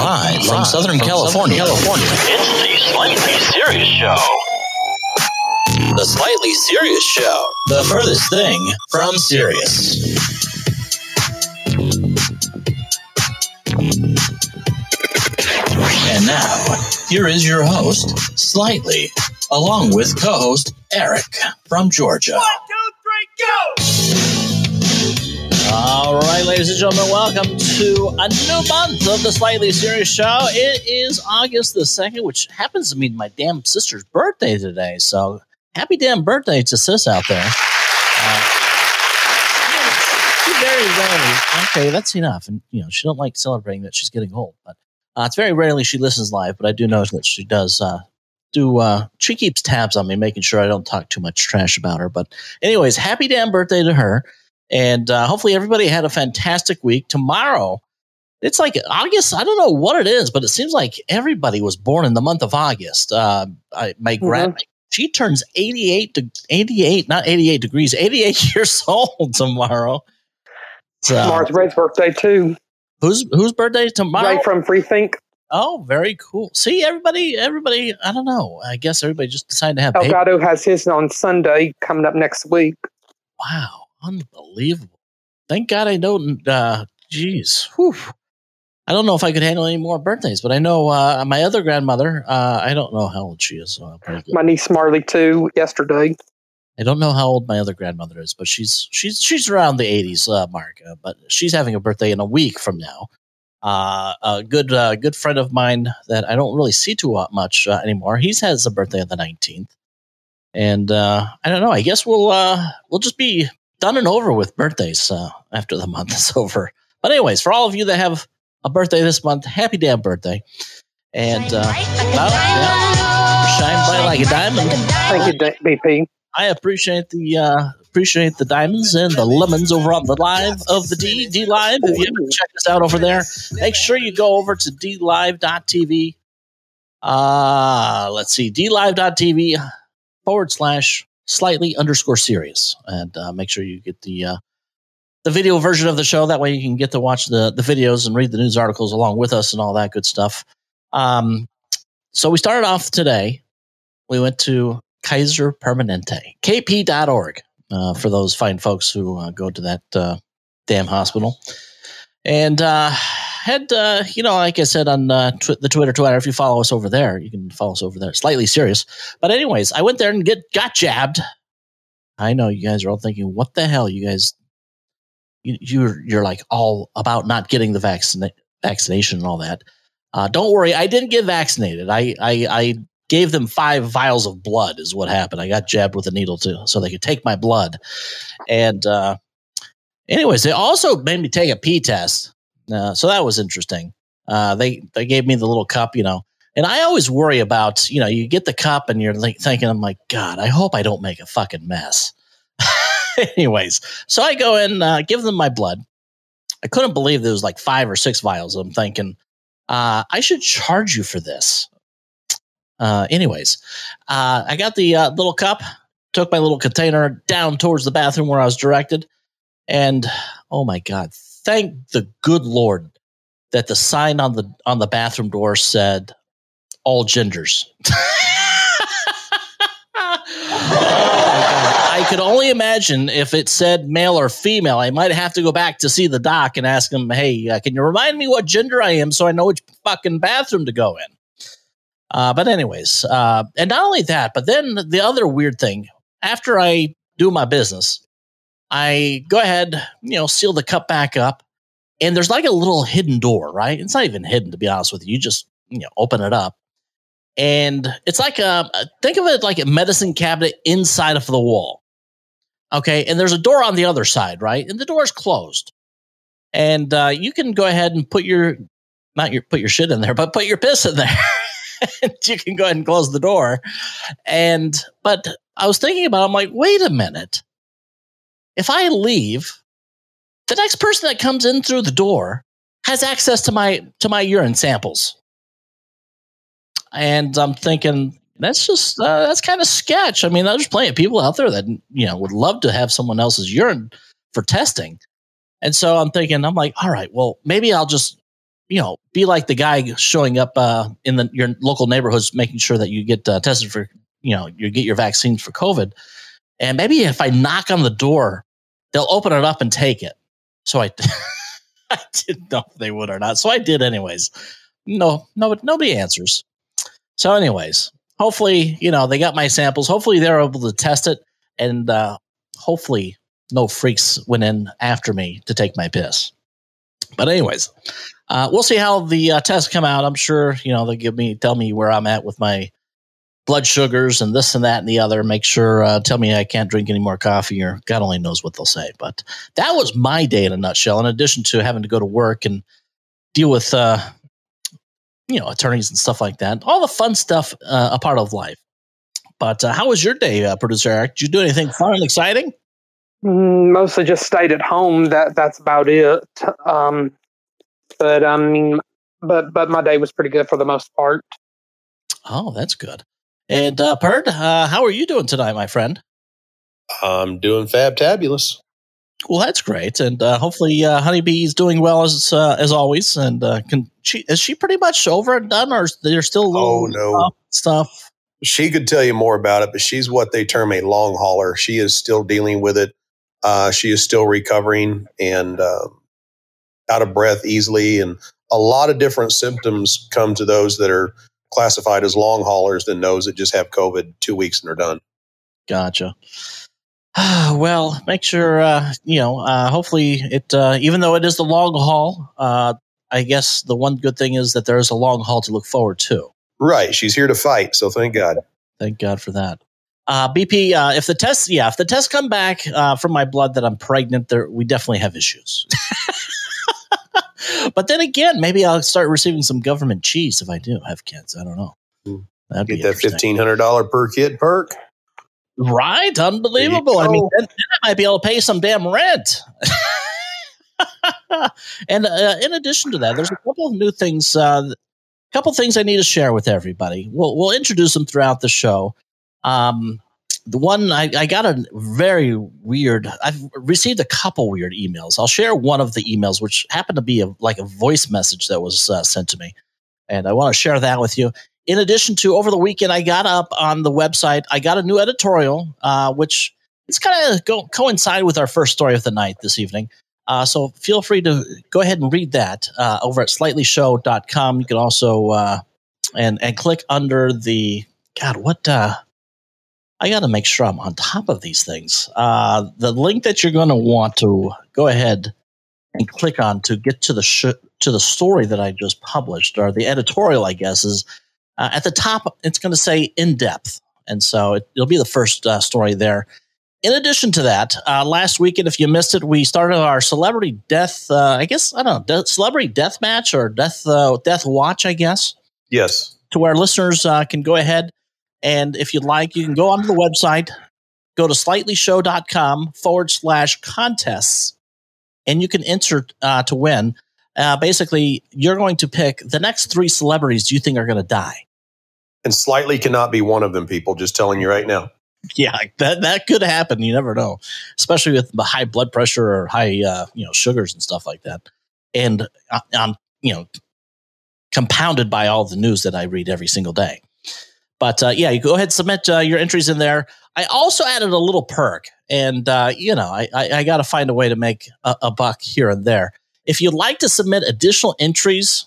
Live from Southern California. California. It's the Slightly Serious Show. The Slightly Serious Show. The furthest thing from serious. And now, here is your host, Slightly, along with co host Eric from Georgia. One, two, three, go! All right, ladies and gentlemen, welcome to a new month of the Slightly Serious Show. It is August the 2nd, which happens to be my damn sister's birthday today. So happy damn birthday to sis out there. Uh, she very rarely, okay, that's enough. And, you know, she don't like celebrating that she's getting old, but uh, it's very rarely she listens live, but I do know that she does uh, do, uh, she keeps tabs on me, making sure I don't talk too much trash about her. But, anyways, happy damn birthday to her. And uh, hopefully everybody had a fantastic week. Tomorrow, it's like August. I don't know what it is, but it seems like everybody was born in the month of August. Uh, I, my grand, she turns 88 to 88, not 88 degrees, 88 years old tomorrow. So, Tomorrow's Ray's birthday too. whose whose birthday tomorrow? Ray from Free Think. oh, very cool. See, everybody, everybody. I don't know. I guess everybody just decided to have. Elgato has his on Sunday coming up next week. Wow, unbelievable. Thank God I don't. Uh, geez, whew. I don't know if I could handle any more birthdays, but I know uh, my other grandmother. Uh, I don't know how old she is. So I'll probably go- My niece Marley too. Yesterday, I don't know how old my other grandmother is, but she's she's she's around the eighties uh, mark. Uh, but she's having a birthday in a week from now. Uh, a good uh, good friend of mine that I don't really see too much uh, anymore. He's has a birthday on the nineteenth, and uh, I don't know. I guess we'll uh, we'll just be done and over with birthdays uh, after the month is over. But anyways, for all of you that have a birthday this month, happy damn birthday! And uh, well, yeah, shine bright like a diamond. thank you, D- BP. I appreciate the uh, appreciate the diamonds and the lemons over on the live of the D D Live. If you haven't checked us out over there, make sure you go over to dlive.tv. Uh let's see, dlive.tv forward slash slightly underscore serious, and uh, make sure you get the uh, the video version of the show. That way, you can get to watch the the videos and read the news articles along with us and all that good stuff. Um, so we started off today. We went to Kaiser Permanente, kp.org, uh, for those fine folks who uh, go to that uh, damn hospital. And had, uh, you know, like I said on uh, tw- the Twitter, Twitter, if you follow us over there, you can follow us over there. Slightly serious. But, anyways, I went there and get got jabbed. I know you guys are all thinking, what the hell, you guys? You, you're you're like all about not getting the vaccina- vaccination and all that. Uh, don't worry, I didn't get vaccinated. I, I I gave them five vials of blood is what happened. I got jabbed with a needle too, so they could take my blood. And uh, anyways, they also made me take a pee test, uh, so that was interesting. Uh, they they gave me the little cup, you know, and I always worry about you know you get the cup and you're like thinking I'm like God, I hope I don't make a fucking mess. anyways, so I go in, uh, give them my blood. I couldn't believe there was like five or six vials. I'm thinking, uh, I should charge you for this. Uh, anyways, I got the little cup, took my little container down towards the bathroom where I was directed, and oh my god, thank the good Lord that the sign on the on the bathroom door said all genders. Oh I could only imagine if it said male or female. I might have to go back to see the doc and ask him, "Hey, uh, can you remind me what gender I am so I know which fucking bathroom to go in?" Uh, but anyways, uh, and not only that, but then the other weird thing after I do my business, I go ahead, you know, seal the cup back up, and there's like a little hidden door, right? It's not even hidden to be honest with you. You just you know open it up, and it's like a think of it like a medicine cabinet inside of the wall. Okay, and there's a door on the other side, right? And the door's closed, and uh, you can go ahead and put your not your put your shit in there, but put your piss in there. and you can go ahead and close the door. And but I was thinking about, it, I'm like, wait a minute. If I leave, the next person that comes in through the door has access to my to my urine samples. And I'm thinking that's just uh, that's kind of sketch. I mean, there's plenty of people out there that you know would love to have someone else's urine for testing. And so I'm thinking, I'm like, all right, well, maybe I'll just you know, be like the guy showing up uh, in the your local neighborhoods, making sure that you get uh, tested for, you know, you get your vaccines for COVID. And maybe if I knock on the door, they'll open it up and take it. So I, I didn't know if they would or not. So I did anyways. No, no, nobody answers. So, anyways, hopefully, you know, they got my samples. Hopefully, they're able to test it, and uh, hopefully, no freaks went in after me to take my piss. But anyways, uh, we'll see how the uh, tests come out. I'm sure you know they'll give me tell me where I'm at with my blood sugars and this and that and the other. Make sure uh, tell me I can't drink any more coffee or God only knows what they'll say. But that was my day in a nutshell. In addition to having to go to work and deal with uh, you know attorneys and stuff like that, all the fun stuff uh, a part of life. But uh, how was your day, uh, producer Eric? Did you do anything fun and exciting? Mm, Mostly just stayed at home. That that's about it. Um, but I mean, but but my day was pretty good for the most part. Oh, that's good. And uh, Perd, uh, how are you doing tonight, my friend? I'm doing fabtabulous. Well, that's great, and uh, hopefully, uh, Honeybee is doing well as uh, as always. And uh, can she is she pretty much over and done, or is there still little Oh, no. stuff? She could tell you more about it, but she's what they term a long hauler. She is still dealing with it. Uh, she is still recovering and um out of breath easily, and a lot of different symptoms come to those that are classified as long haulers than those that just have COVID two weeks and are done. Gotcha. well, make sure uh, you know. Uh, hopefully, it uh, even though it is the long haul, uh, I guess the one good thing is that there is a long haul to look forward to. Right. She's here to fight, so thank God. Thank God for that. Uh, BP, uh, if the tests, yeah, if the tests come back uh, from my blood that I'm pregnant, there we definitely have issues. but then again, maybe I'll start receiving some government cheese if I do have kids. I don't know. Hmm. That'd be Get that fifteen hundred dollar per kid perk. Right? Unbelievable. I mean, then, then I might be able to pay some damn rent. and uh, in addition to that, there's a couple of new things. A uh, couple things I need to share with everybody. We'll we'll introduce them throughout the show. Um, the one I, I got a very weird. I've received a couple weird emails. I'll share one of the emails, which happened to be a, like a voice message that was uh, sent to me, and I want to share that with you. In addition to over the weekend, I got up on the website. I got a new editorial, uh, which it's kind of go, coincide with our first story of the night this evening. Uh, so feel free to go ahead and read that uh, over at slightlyshow.com. You can also uh, and and click under the God. What uh, I got to make sure I'm on top of these things. Uh, the link that you're going to want to go ahead and click on to get to the sh- to the story that I just published or the editorial, I guess, is uh, at the top. It's going to say in depth, and so it, it'll be the first uh, story there. In addition to that, uh, last weekend, if you missed it, we started our celebrity death. Uh, I guess I don't know, de- celebrity death match or death uh, death watch. I guess Yes. to where listeners uh, can go ahead and if you'd like, you can go onto the website, go to slightlyshow.com forward slash contests, and you can enter uh, to win. Uh, basically, you're going to pick the next three celebrities you think are going to die. And slightly cannot be one of them, people. Just telling you right now. Yeah, that that could happen. You never know, especially with the high blood pressure or high uh, you know sugars and stuff like that, and uh, um, you know compounded by all the news that I read every single day. But uh, yeah, you go ahead and submit uh, your entries in there. I also added a little perk, and uh, you know I I, I got to find a way to make a, a buck here and there. If you'd like to submit additional entries,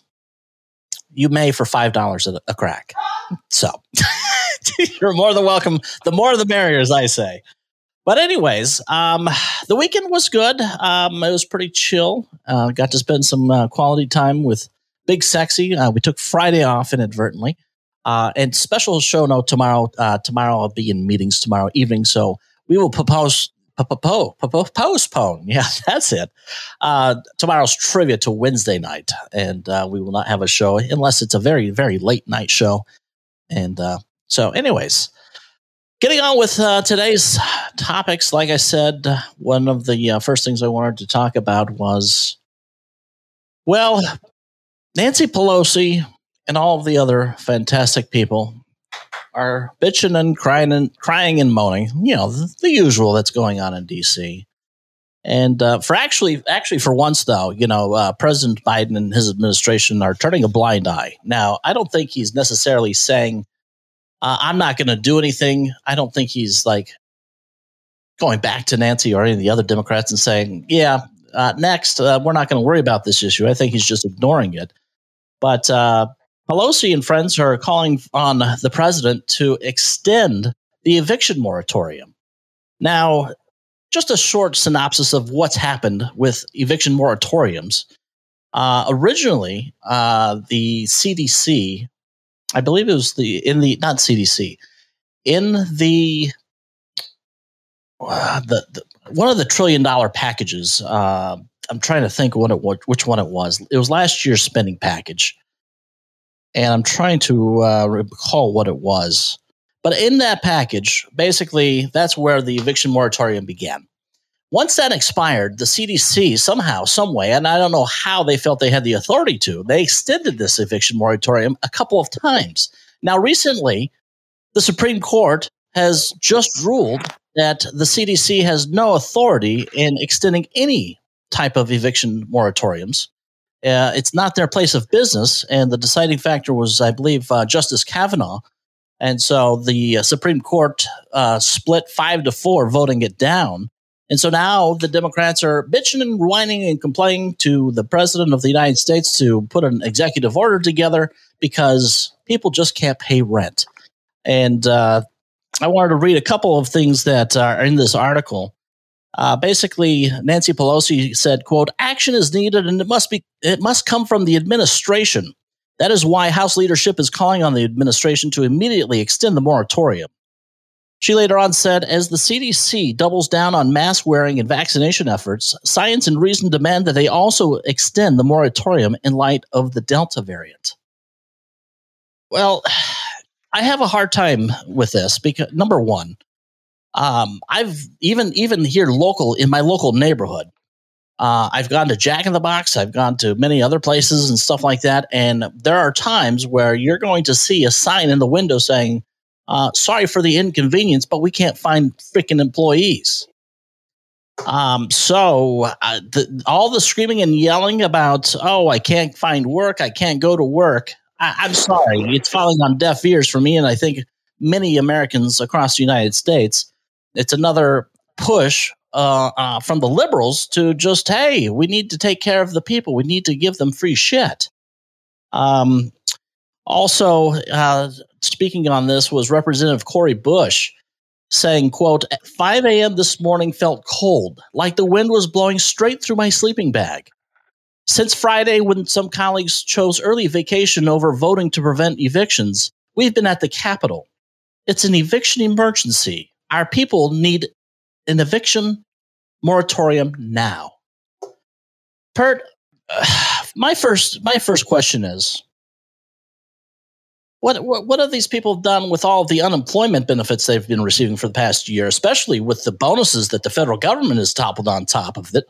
you may for five dollars a a crack. So you're more than welcome. The more the merrier, as I say. But anyways, um, the weekend was good. Um, it was pretty chill. Uh, got to spend some uh, quality time with Big Sexy. Uh, we took Friday off inadvertently. Uh, and special show note tomorrow. Uh, tomorrow I'll be in meetings tomorrow evening, so we will propose. po- po- po- po- Postpone, yeah, that's it. Uh, tomorrow's trivia to Wednesday night, and uh, we will not have a show unless it's a very, very late night show. And uh, so, anyways, getting on with uh, today's topics. Like I said, one of the uh, first things I wanted to talk about was, well, Nancy Pelosi and all of the other fantastic people are bitching and crying and crying and moaning. You know, the, the usual that's going on in D.C. And uh, for actually, actually, for once though, you know, uh, President Biden and his administration are turning a blind eye. Now, I don't think he's necessarily saying, uh, "I'm not going to do anything." I don't think he's like going back to Nancy or any of the other Democrats and saying, "Yeah, uh, next, uh, we're not going to worry about this issue." I think he's just ignoring it. But uh, Pelosi and friends are calling on the president to extend the eviction moratorium. Now, just a short synopsis of what's happened with eviction moratoriums. Uh, originally, uh, the CDC, I believe it was the in the not CDC, in the uh, the, the, one of the trillion dollar packages. Uh, I'm trying to think what it which one it was. It was last year's spending package, and I'm trying to uh, recall what it was. But in that package, basically, that's where the eviction moratorium began. Once that expired, the CDC somehow, some way, and I don't know how they felt they had the authority to, they extended this eviction moratorium a couple of times. Now, recently, the Supreme Court has just ruled that the CDC has no authority in extending any type of eviction moratoriums. Uh, it's not their place of business, and the deciding factor was, I believe, uh, Justice Kavanaugh. And so the uh, Supreme Court uh, split five to four, voting it down. And so now the Democrats are bitching and whining and complaining to the president of the United States to put an executive order together because people just can't pay rent. And uh, I wanted to read a couple of things that are in this article. Uh, basically, Nancy Pelosi said, "quote Action is needed, and it must be it must come from the administration. That is why House leadership is calling on the administration to immediately extend the moratorium." She later on said, "As the CDC doubles down on mask wearing and vaccination efforts, science and reason demand that they also extend the moratorium in light of the Delta variant." Well, I have a hard time with this because number one, um, I've even even here local in my local neighborhood. Uh, I've gone to Jack in the Box. I've gone to many other places and stuff like that. And there are times where you're going to see a sign in the window saying, uh, "Sorry for the inconvenience, but we can't find freaking employees." Um, so uh, the, all the screaming and yelling about, "Oh, I can't find work. I can't go to work." I, I'm sorry, it's falling on deaf ears for me, and I think many Americans across the United States it's another push uh, uh, from the liberals to just hey, we need to take care of the people. We need to give them free shit. Um, also, uh, speaking on this was Representative Cori Bush saying, "quote At 5 a.m. this morning felt cold, like the wind was blowing straight through my sleeping bag. Since Friday, when some colleagues chose early vacation over voting to prevent evictions, we've been at the Capitol. It's an eviction emergency our people need an eviction moratorium now. Pert, uh, my first my first question is what, what what have these people done with all the unemployment benefits they've been receiving for the past year, especially with the bonuses that the federal government has toppled on top of it?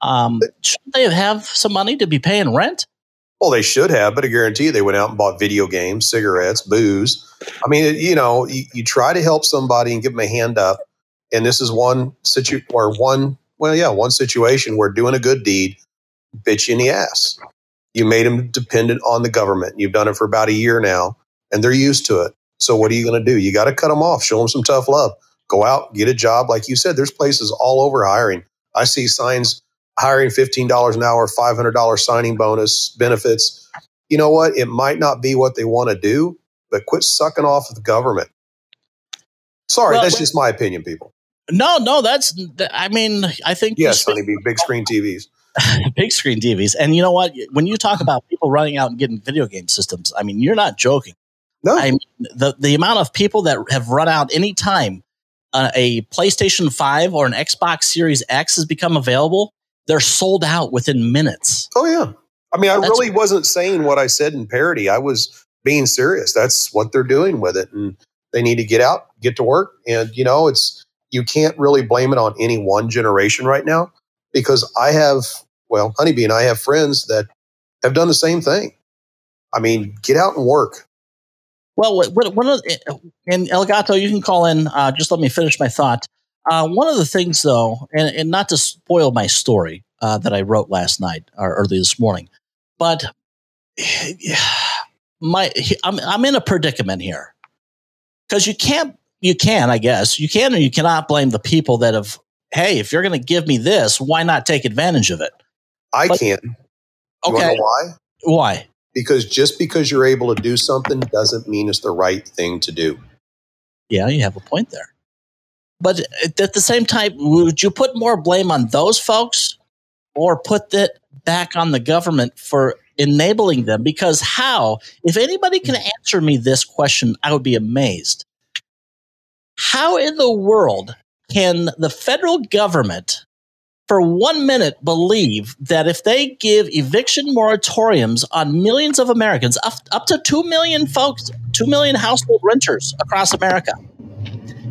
Um, shouldn't they have some money to be paying rent? Well, they should have, but I guarantee you they went out and bought video games, cigarettes, booze. I mean, you know, you, you try to help somebody and give them a hand up. And this is one situ or one, well, yeah, one situation where doing a good deed bit you in the ass. You made them dependent on the government. You've done it for about a year now, and they're used to it. So what are you going to do? You got to cut them off. Show them some tough love. Go out, get a job. Like you said, there's places all over hiring. I see signs hiring $15 an hour, $500 signing bonus, benefits. You know what? It might not be what they want to do, but quit sucking off of the government. Sorry, well, that's just my opinion, people. No, no, that's, I mean, I think. Yes, honeybee, big screen TVs. big screen TVs. And you know what? When you talk about people running out and getting video game systems, I mean, you're not joking. No. I mean, the, the amount of people that have run out any time uh, a PlayStation 5 or an Xbox Series X has become available, they're sold out within minutes. Oh yeah. I mean, I That's really wasn't saying what I said in parody. I was being serious. That's what they're doing with it. And they need to get out, get to work. And, you know, it's, you can't really blame it on any one generation right now because I have, well, Honeybee and I have friends that have done the same thing. I mean, get out and work. Well, what, what, what and El Gato, you can call in. Uh, just let me finish my thought. Uh, one of the things, though, and, and not to spoil my story uh, that I wrote last night or early this morning, but my I'm I'm in a predicament here because you can't you can I guess you can or you cannot blame the people that have hey if you're going to give me this why not take advantage of it I But- can't. You okay know why? why Because just because you're able to do something doesn't mean it's the right thing to do. yeah you have a point there but at the same time would you put more blame on those folks or put that back on the government for enabling them? Because how if anybody can answer me this question i would be amazed. How in the world can the federal government for one minute believe that if they give eviction moratoriums on millions of americans up, up to 2 million folks 2 million household renters across america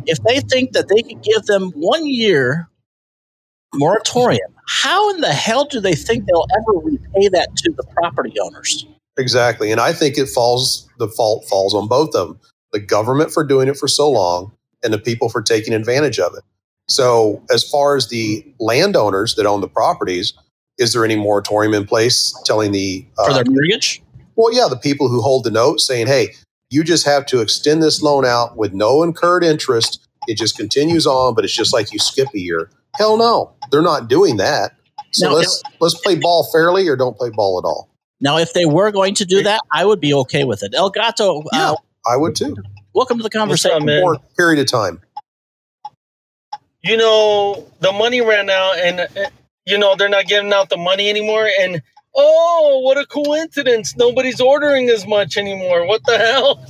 if they think that they could give them one year moratorium how in the hell do they think they'll ever repay that to the property owners Exactly. And I think it falls, the fault falls on both of them the government for doing it for so long and the people for taking advantage of it. So, as far as the landowners that own the properties, is there any moratorium in place telling the, for uh, their mortgage well, yeah, the people who hold the note saying, hey, you just have to extend this loan out with no incurred interest. It just continues on, but it's just like you skip a year. Hell no, they're not doing that. So No, let's let's play ball fairly or don't play ball at all. now if they were going to do that i would be okay with it el gato Yeah. uh, I would too. welcome to the conversation up, man? Period of time. you know, the money ran out, and uh, you know they're not giving out the money anymore. And oh, what a coincidence! Nobody's ordering as much anymore. What the hell?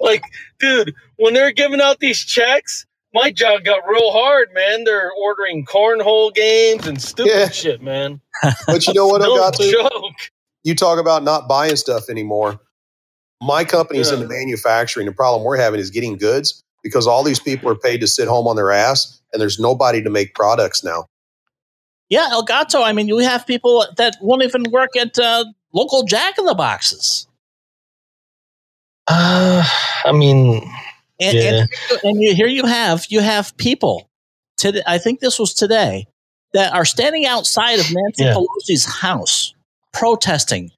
like, dude, when they're giving out these checks, my job got real hard, man. They're ordering cornhole games and stupid Yeah. shit, man. But you know what, no Elgato? joke. You talk about not buying stuff anymore. My company's Yeah. the manufacturing. The problem we're having is getting goods because all these people are paid to sit home on their ass and there's nobody to make products now. Yeah el gato i mean you have people that won't even work at uh, local jack in the boxes Uh, I mean, And, Yeah. and, and you, here you have you have people today. I think this was today that are standing outside of Nancy Yeah. Pelosi's house protesting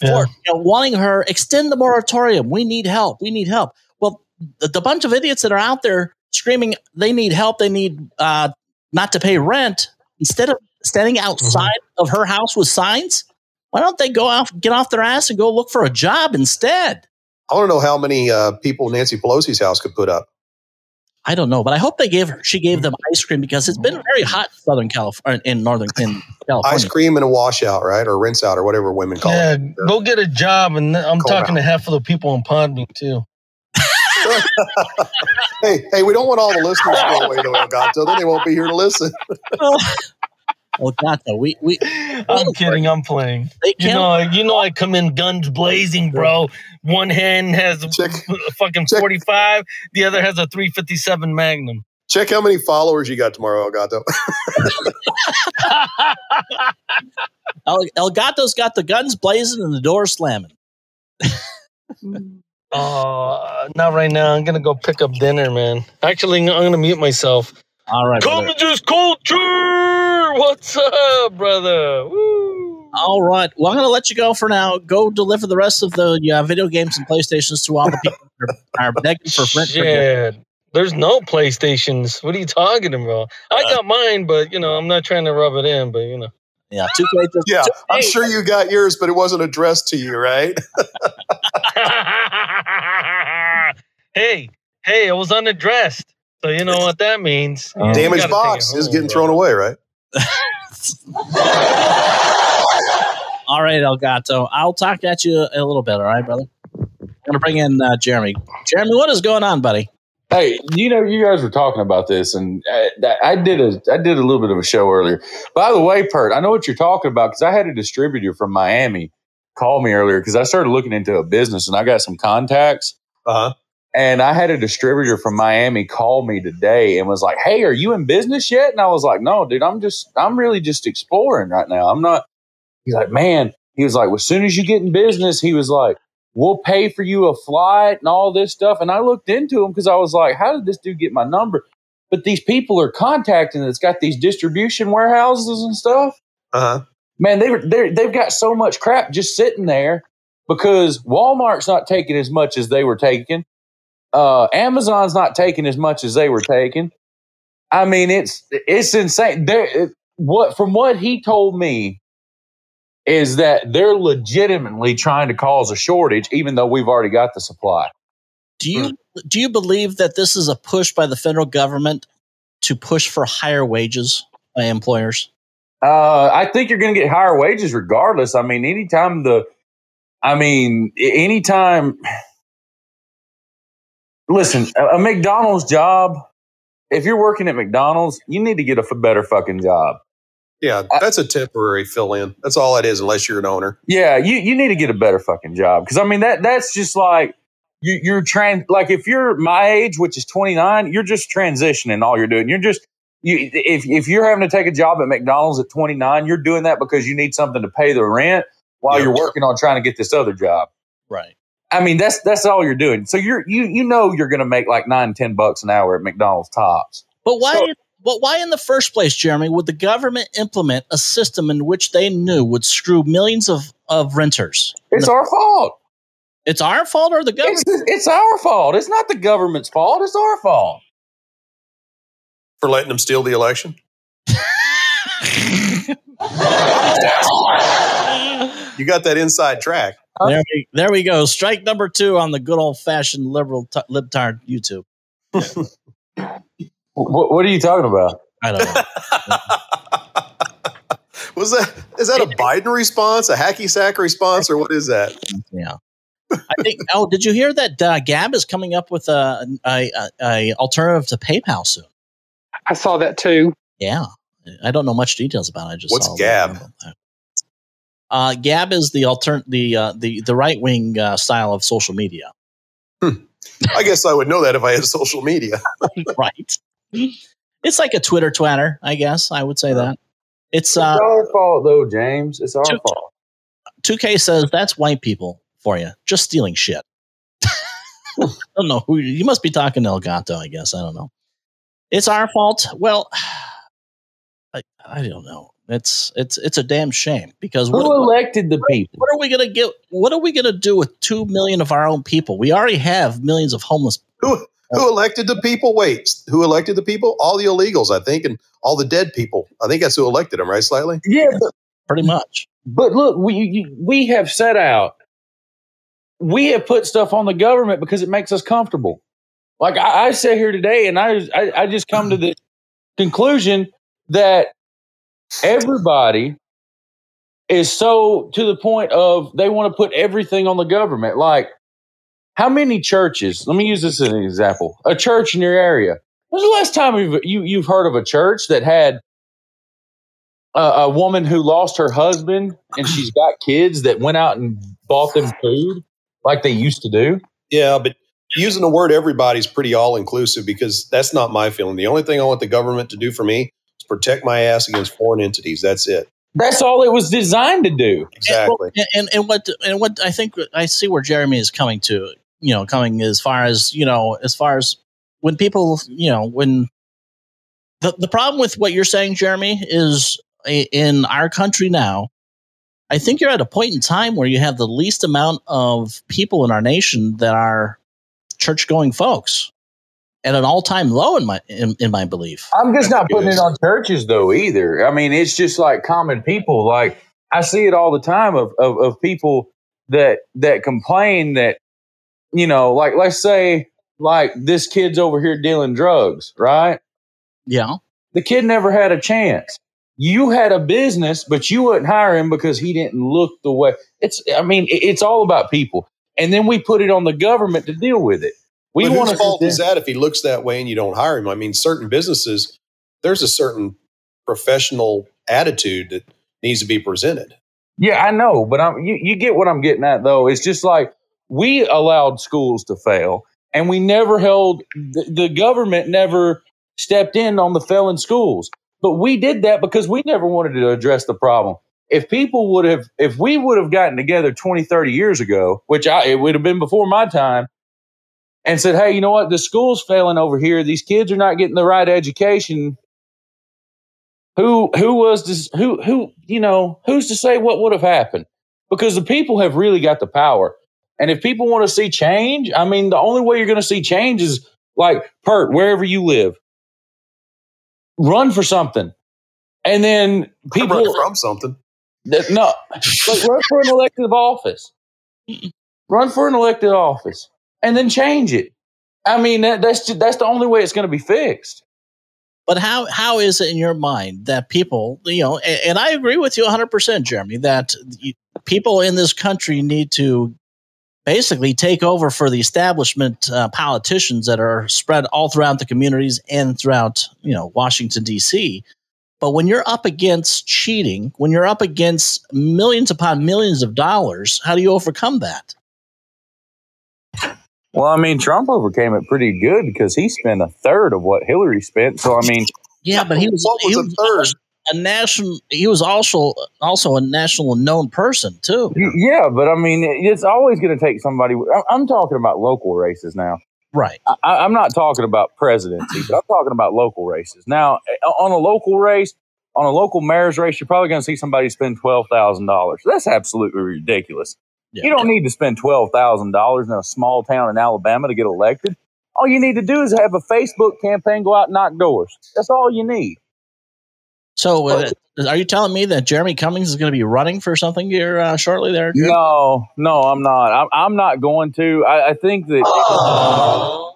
Yeah. for you know, wanting her extend the moratorium. We need help. We need help. Well, the, the bunch of idiots that are out there screaming they need help. They need uh, not to pay rent instead of standing outside of her house with signs. Why don't they go off, get off their ass, and go look for a job instead? I want to know how many uh, people Nancy Pelosi's house could put up. I don't know, but I hope they gave her. She gave them ice cream because it's been very hot in Southern California, in Northern in California. Ice cream and a washout, right? Or rinse out or whatever women call yeah, it. go get a job, and I'm Call talking out. to half of the people in Podbean too. Hey, hey, we don't want all the listeners to go away to Elgato. Then they won't be here to listen. Oh God, we we I'm kidding. I'm playing. they You know, you know, I come in guns blazing, bro. One hand has a fucking check- 45, the other has a 357 Magnum. Check how many followers you got tomorrow, Elgato. El, El Gato's got the guns blazing and the door slamming. Mm. Uh, not right now. I'm gonna go pick up dinner, man. Actually, I'm gonna mute myself. All right, brother. College's culture. What's up, brother? Woo. all right. Well, I'm going to let you go for now. Go deliver the rest of the uh, video games and PlayStations to all the people that are, are begging for rent. Shit. There's no PlayStations. What are you talking about? I got mine, but you know, I'm not trying to rub it in, but you know. Yeah, two K Yeah, two- I'm sure you got yours, but it wasn't addressed to you, right? hey, hey, it was unaddressed. So you know what that means. You Damaged box it is home, getting bro. thrown away, right? All right, Elgato. I'll talk at you a little bit. All right, brother. I'm going to bring in uh, Jeremy. Jeremy, what is going on, buddy? Hey, you know, you guys were talking about this, and I, I did a I did a little bit of a show earlier. By the way, Pert, I know what you're talking about because I had a distributor from Miami call me earlier because I started looking into a business and I got some contacts. Uh huh. And I had a distributor from Miami call me today and was like, "Hey, are you in business yet?" And I was like, "No, dude, I'm just I'm really just exploring right now. I'm not." He's like, "Man," he was like, "Well, as soon as you get in business," he was like, "We'll pay for you a flight and all this stuff." And I looked into him because I was like, "How did this dude get my number?" but these people are contacting that's got these distribution warehouses and stuff. Uh huh. Man, they they they've got so much crap just sitting there because Walmart's not taking as much as they were taking. Uh, Amazon's not taking as much as they were taking. I mean, it's it's insane. There, what from what he told me is that they're legitimately trying to cause a shortage, even though we've already got the supply. Do you do you believe that this is a push by the federal government to push for higher wages by employers? Uh, I think you're going to get higher wages regardless. I mean, anytime the, I mean, anytime. Listen, a, a McDonald's job. If you're working at McDonald's, you need to get a f- better fucking job. Yeah, that's a temporary fill in. That's all it is, unless you're an owner. Yeah, you, you need to get a better fucking job because I mean that that's just like you, you're trans. like if you're my age, which is 29, you're just transitioning. All you're doing, you're just you if if you're having to take a job at McDonald's at 29, you're doing that because you need something to pay the rent while Yep. you're working on trying to get this other job. Right. I mean that's that's all you're doing. So you're you you know you're going to make like nine ten bucks an hour at McDonald's tops. But why? So- but why, in the first place, Jeremy, would the government implement a system in which they knew would screw millions of, of renters? It's our fault. It's our fault or the government? It's, it's our fault. It's not the government's fault. It's our fault. For letting them steal the election? You got that inside track. there, we, there we go. Strike number two on the good old fashioned liberal t- libtard YouTube. What, what are you talking about? I don't know. Was that is that a Biden response, a hacky sack response, or what is that? Yeah. I think. Oh, did you hear that uh, Gab is coming up with a, a, a, a alternative to PayPal soon? I saw that too. Yeah, I don't know much details about it. I just What's saw a Gab? little about that. Uh, Gab is the altern the uh, the the right wing uh, style of social media, I guess I would know that if I had social media. right? It's like a Twitter twatter, I guess. I would say that. It's uh, it's our fault, though, James. It's our Two- fault. 2K says that's white people for you, just stealing shit. I don't know who you must be talking to Elgato, I guess. I don't know. It's our fault. Well, I, I don't know. It's it's it's a damn shame because what, Who elected the people? what are we gonna get? What are we gonna do with two million of our own people? We already have millions of homeless. Who who elected the people? Wait, who elected the people? All the illegals, I think, and all the dead people. I think that's who elected them, right? Slightly. Yeah, but, Pretty much. but look, we we have set out. We have put stuff on the government because it makes us comfortable. Like I, I sit here today, and I, I I just come to the conclusion that everybody is so to the point of they want to put everything on the government. Like, how many churches? Let me use this as an example. A church in your area. When's the last time you've, you, you've heard of a church that had a, a woman who lost her husband and she's got kids that went out and bought them food like they used to do? Yeah, but using the word everybody is pretty all inclusive because that's not my feeling. The only thing I want the government to do for me is protect my ass against foreign entities. That's it. That's all it was designed to do. Exactly. And, and and what and what I think I see where Jeremy is coming to, you know, coming as far as you know, as far as when people, you know, when the the problem with what you're saying, Jeremy, is i- in our country now. I think you're at a point in time where you have the least amount of people in our nation that are church going folks at an all time low in my in, in my belief. I'm just not putting it on churches though either. I mean, it's just like common people. Like I see it all the time of, of, of people that that complain that, you know, like let's say like this kid's over here dealing drugs, right? Yeah. The kid never had a chance. You had a business, but you wouldn't hire him because he didn't look the way. It's I mean, it's all about people. And then we put it on the government to deal with it. We but want whose to fault is that if he looks that way and you don't hire him? I mean, certain businesses, there's a certain professional attitude that needs to be presented. Yeah, I know, but I'm you, you get what I'm getting at though. It's just like we allowed schools to fail and we never held the, the government never stepped in on the failing schools. But we did that because we never wanted to address the problem. If people would have if we would have gotten together 20, 30 years ago, which I it would have been before my time, and said, "Hey, you know what? The school's failing over here. These kids are not getting the right education." Who who was this? Who who you know? Who's to say what would have happened? Because the people have really got the power. And if people want to see change, I mean, the only way you're going to see change is like Pert, wherever you live, run for something, and then people Run from something. No, like run for an elective office. Run for an elected office, and then change it. I mean, that, that's ju- that's the only way it's going to be fixed. But how how is it in your mind that people, you know, and, and I agree with you 100%, Jeremy, that people in this country need to basically take over for the establishment uh, politicians that are spread all throughout the communities and throughout, you know, Washington D.C. But when you're up against cheating, when you're up against millions upon millions of dollars, how do you overcome that? Well, I mean, Trump overcame it pretty good because he spent a third of what Hillary spent. So, I mean, Yeah, but he was, What was he a was third? a national. He was also also a national known person too. yeah, but I mean, it's always going to take somebody. I'm talking about local races now. Right. I, I'm not talking about presidency, but I'm talking about local races. Now, eh, on a local race, on a local mayor's race, you're probably going to see somebody spend twelve thousand dollars. That's absolutely ridiculous. Yeah. You don't need to spend twelve thousand dollars in a small town in Alabama to get elected. All you need to do is have a Facebook campaign, go out and knock doors. That's all you need. So, uh, are you telling me that Jeremy Cummings is going to be running for something here uh, shortly? There. Jeremy? No, no, I'm not. I'm, I'm not going to. I, I think that.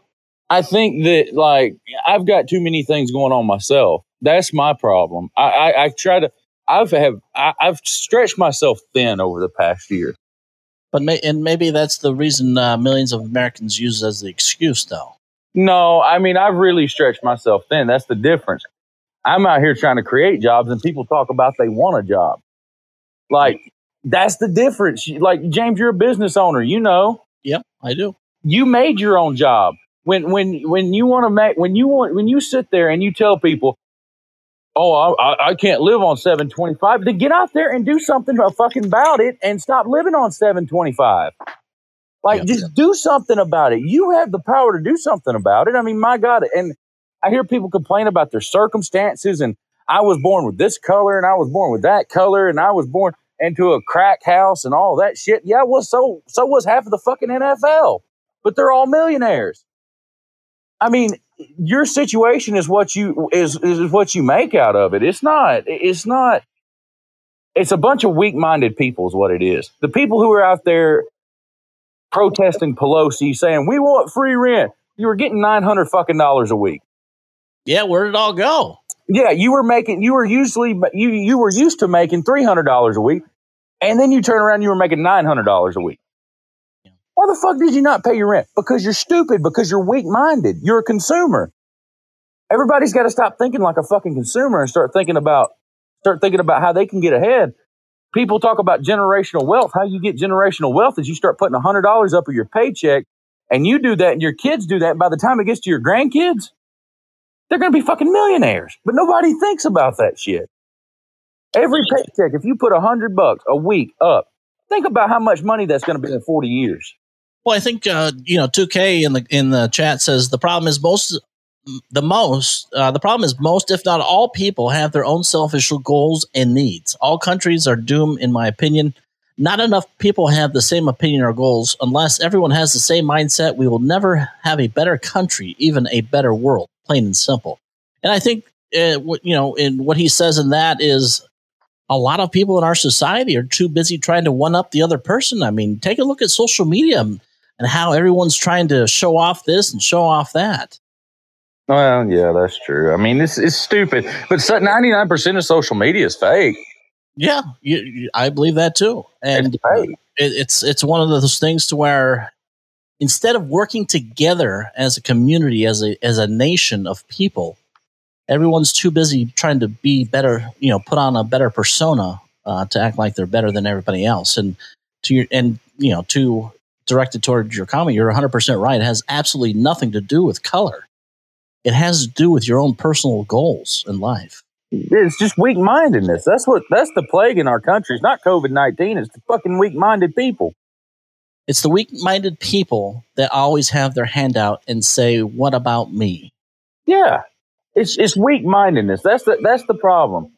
I think that like I've got too many things going on myself. That's my problem. I, I, I try to. I've have I, I've stretched myself thin over the past year. But may, and maybe that's the reason uh, millions of Americans use it as the excuse, though. No, I mean I've really stretched myself thin. That's the difference. I'm out here trying to create jobs, and people talk about they want a job. Like that's the difference. Like James, you're a business owner. You know, Yep, I do. you made your own job. When when when you want to make when you want when you sit there and you tell people, oh, I, I- I can't live on seven twenty five, then get out there and do something fucking about it and stop living on seven twenty five. Like just do something about it. You have the power to do something about it. I mean, my God, and I hear people complain about their circumstances and I was born with this color and I was born with that color and I was born into a crack house and all that shit. Yeah, well, so so was half of the fucking NFL, but they're all millionaires. I mean, your situation is what you is is what you make out of it. It's not. It's not. It's a bunch of weak-minded people, is what it is. The people who are out there protesting Pelosi, saying we want free rent. You were getting nine hundred fucking dollars a week. Yeah, where did it all go? Yeah, you were making. You were usually you you were used to making three hundred dollars a week, and then you turn around, you were making nine hundred dollars a week. Yeah. Why the fuck did you not pay your rent? Because you're stupid. Because you're weak minded. You're a consumer. Everybody's got to stop thinking like a fucking consumer and start thinking about start thinking about how they can get ahead. People talk about generational wealth. How you get generational wealth is you start putting hundred dollars up of your paycheck, and you do that, and your kids do that. And by the time it gets to your grandkids, they're going to be fucking millionaires. But nobody thinks about that shit. Every paycheck, if you put a hundred bucks a week up, think about how much money that's going to be in forty years. Well, I think uh, you know, 2K in the in the chat says the problem is most the most uh, the problem is most if not all people have their own selfish goals and needs. All countries are doomed in my opinion. Not enough people have the same opinion or goals. Unless everyone has the same mindset, we will never have a better country, even a better world, plain and simple. And I think uh, what you know, in what he says in that is a lot of people in our society are too busy trying to one up the other person. I mean, take a look at social media and how everyone's trying to show off this and show off that. Well, yeah, that's true. I mean, it's it's stupid, but ninety nine percent of social media is fake. Yeah, you, you- I believe that too. And It's it, it's it's one of those things to where instead of working together as a community, as a as a nation of people, everyone's too busy trying to be better. You know, put on a better persona uh, to act like they're better than everybody else. And to your and you know to directed toward your comment, you're 100 percent right. It has absolutely nothing to do with color. It has to do with your own personal goals in life. It's just weak mindedness. That's what that's the plague in our country. It's not COVID nineteen. It's the fucking weak minded people. It's the weak minded people that always have their hand out and say, What about me? Yeah, it's it's weak mindedness. That's the that's the problem.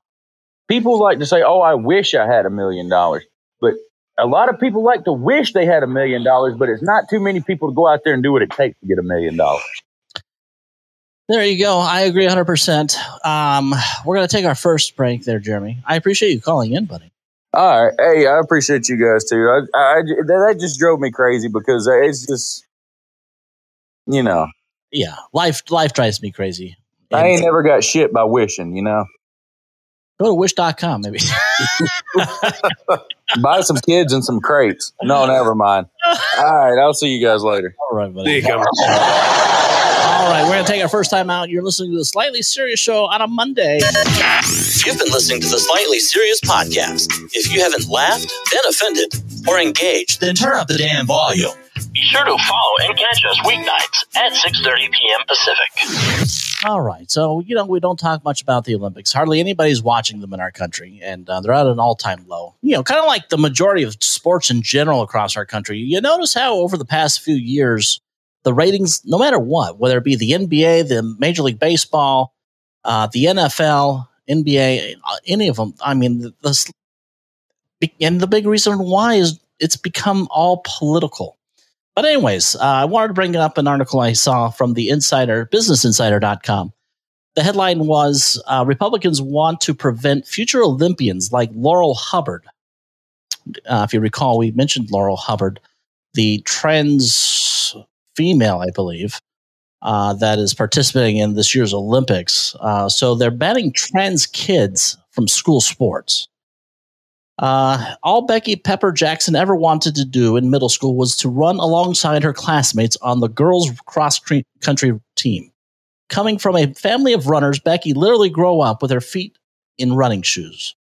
People like to say, "Oh, I wish I had a million dollars," but a lot of people like to wish they had a million dollars, but it's not too many people to go out there and do what it takes to get a million dollars. There you go. I agree 100%. Um, we're going to take our first break there, Jeremy. I appreciate you calling in, buddy. All right, hey, I appreciate you guys too. I, I, that just drove me crazy because it's just, you know, Yeah, life life drives me crazy. I ain't never got shit by wishing. You know, Go to wish.com, maybe. buy some kids and some crates. No, never mind. All right, I'll see you guys later. All right, buddy. There you go. All right, we're going to take our first time out. You're listening to the Slightly Serious Show on a Monday. You've been listening to the Slightly Serious Podcast. If you haven't laughed, been offended, or engaged, then turn up the damn volume. Be sure to follow and catch us weeknights at 6.30 p.m. Pacific. All right. So, you know, we don't talk much about the Olympics. Hardly anybody's watching them in our country, and uh, they're at an all time low. You know, kind of like the majority of sports in general across our country. You notice how over the past few years, the ratings, no matter what, whether it be the NBA, the Major League Baseball, uh, the NFL, NBA, uh, any of them, I mean, and the big reason why is it's become all political. But anyways, uh, I wanted to bring up an article I saw from the Insider, BusinessInsider.com. The headline was uh, Republicans want to prevent future Olympians like Laurel Hubbard. Uh, if you recall, we mentioned Laurel Hubbard, the trans female, I believe, uh, that is participating in this year's Olympics. Uh, so they're banning trans kids from school sports. Uh, all Becky Pepper Jackson ever wanted to do in middle school was to run alongside her classmates on the girls' cross country team. Coming from a family of runners, Becky literally grew up with her feet in running shoes.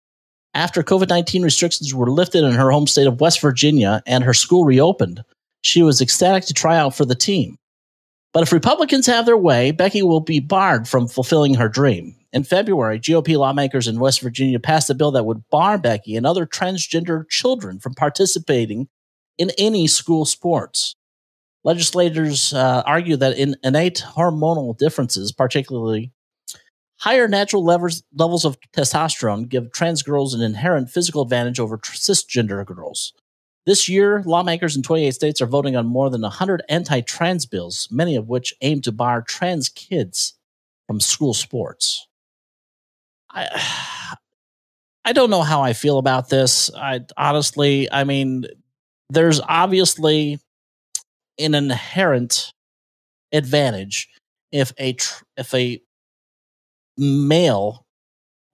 After COVID 19 restrictions were lifted in her home state of West Virginia and her school reopened, she was ecstatic to try out for the team. But if Republicans have their way, Becky will be barred from fulfilling her dream. In February, GOP lawmakers in West Virginia passed a bill that would bar Becky and other transgender children from participating in any school sports. Legislators uh, argue that in innate hormonal differences, particularly higher natural levels, levels of testosterone, give trans girls an inherent physical advantage over cisgender girls. This year, lawmakers in 28 states are voting on more than 100 anti trans bills, many of which aim to bar trans kids from school sports. I, I don't know how I feel about this. I honestly, I mean, there's obviously an inherent advantage if a tr- if a male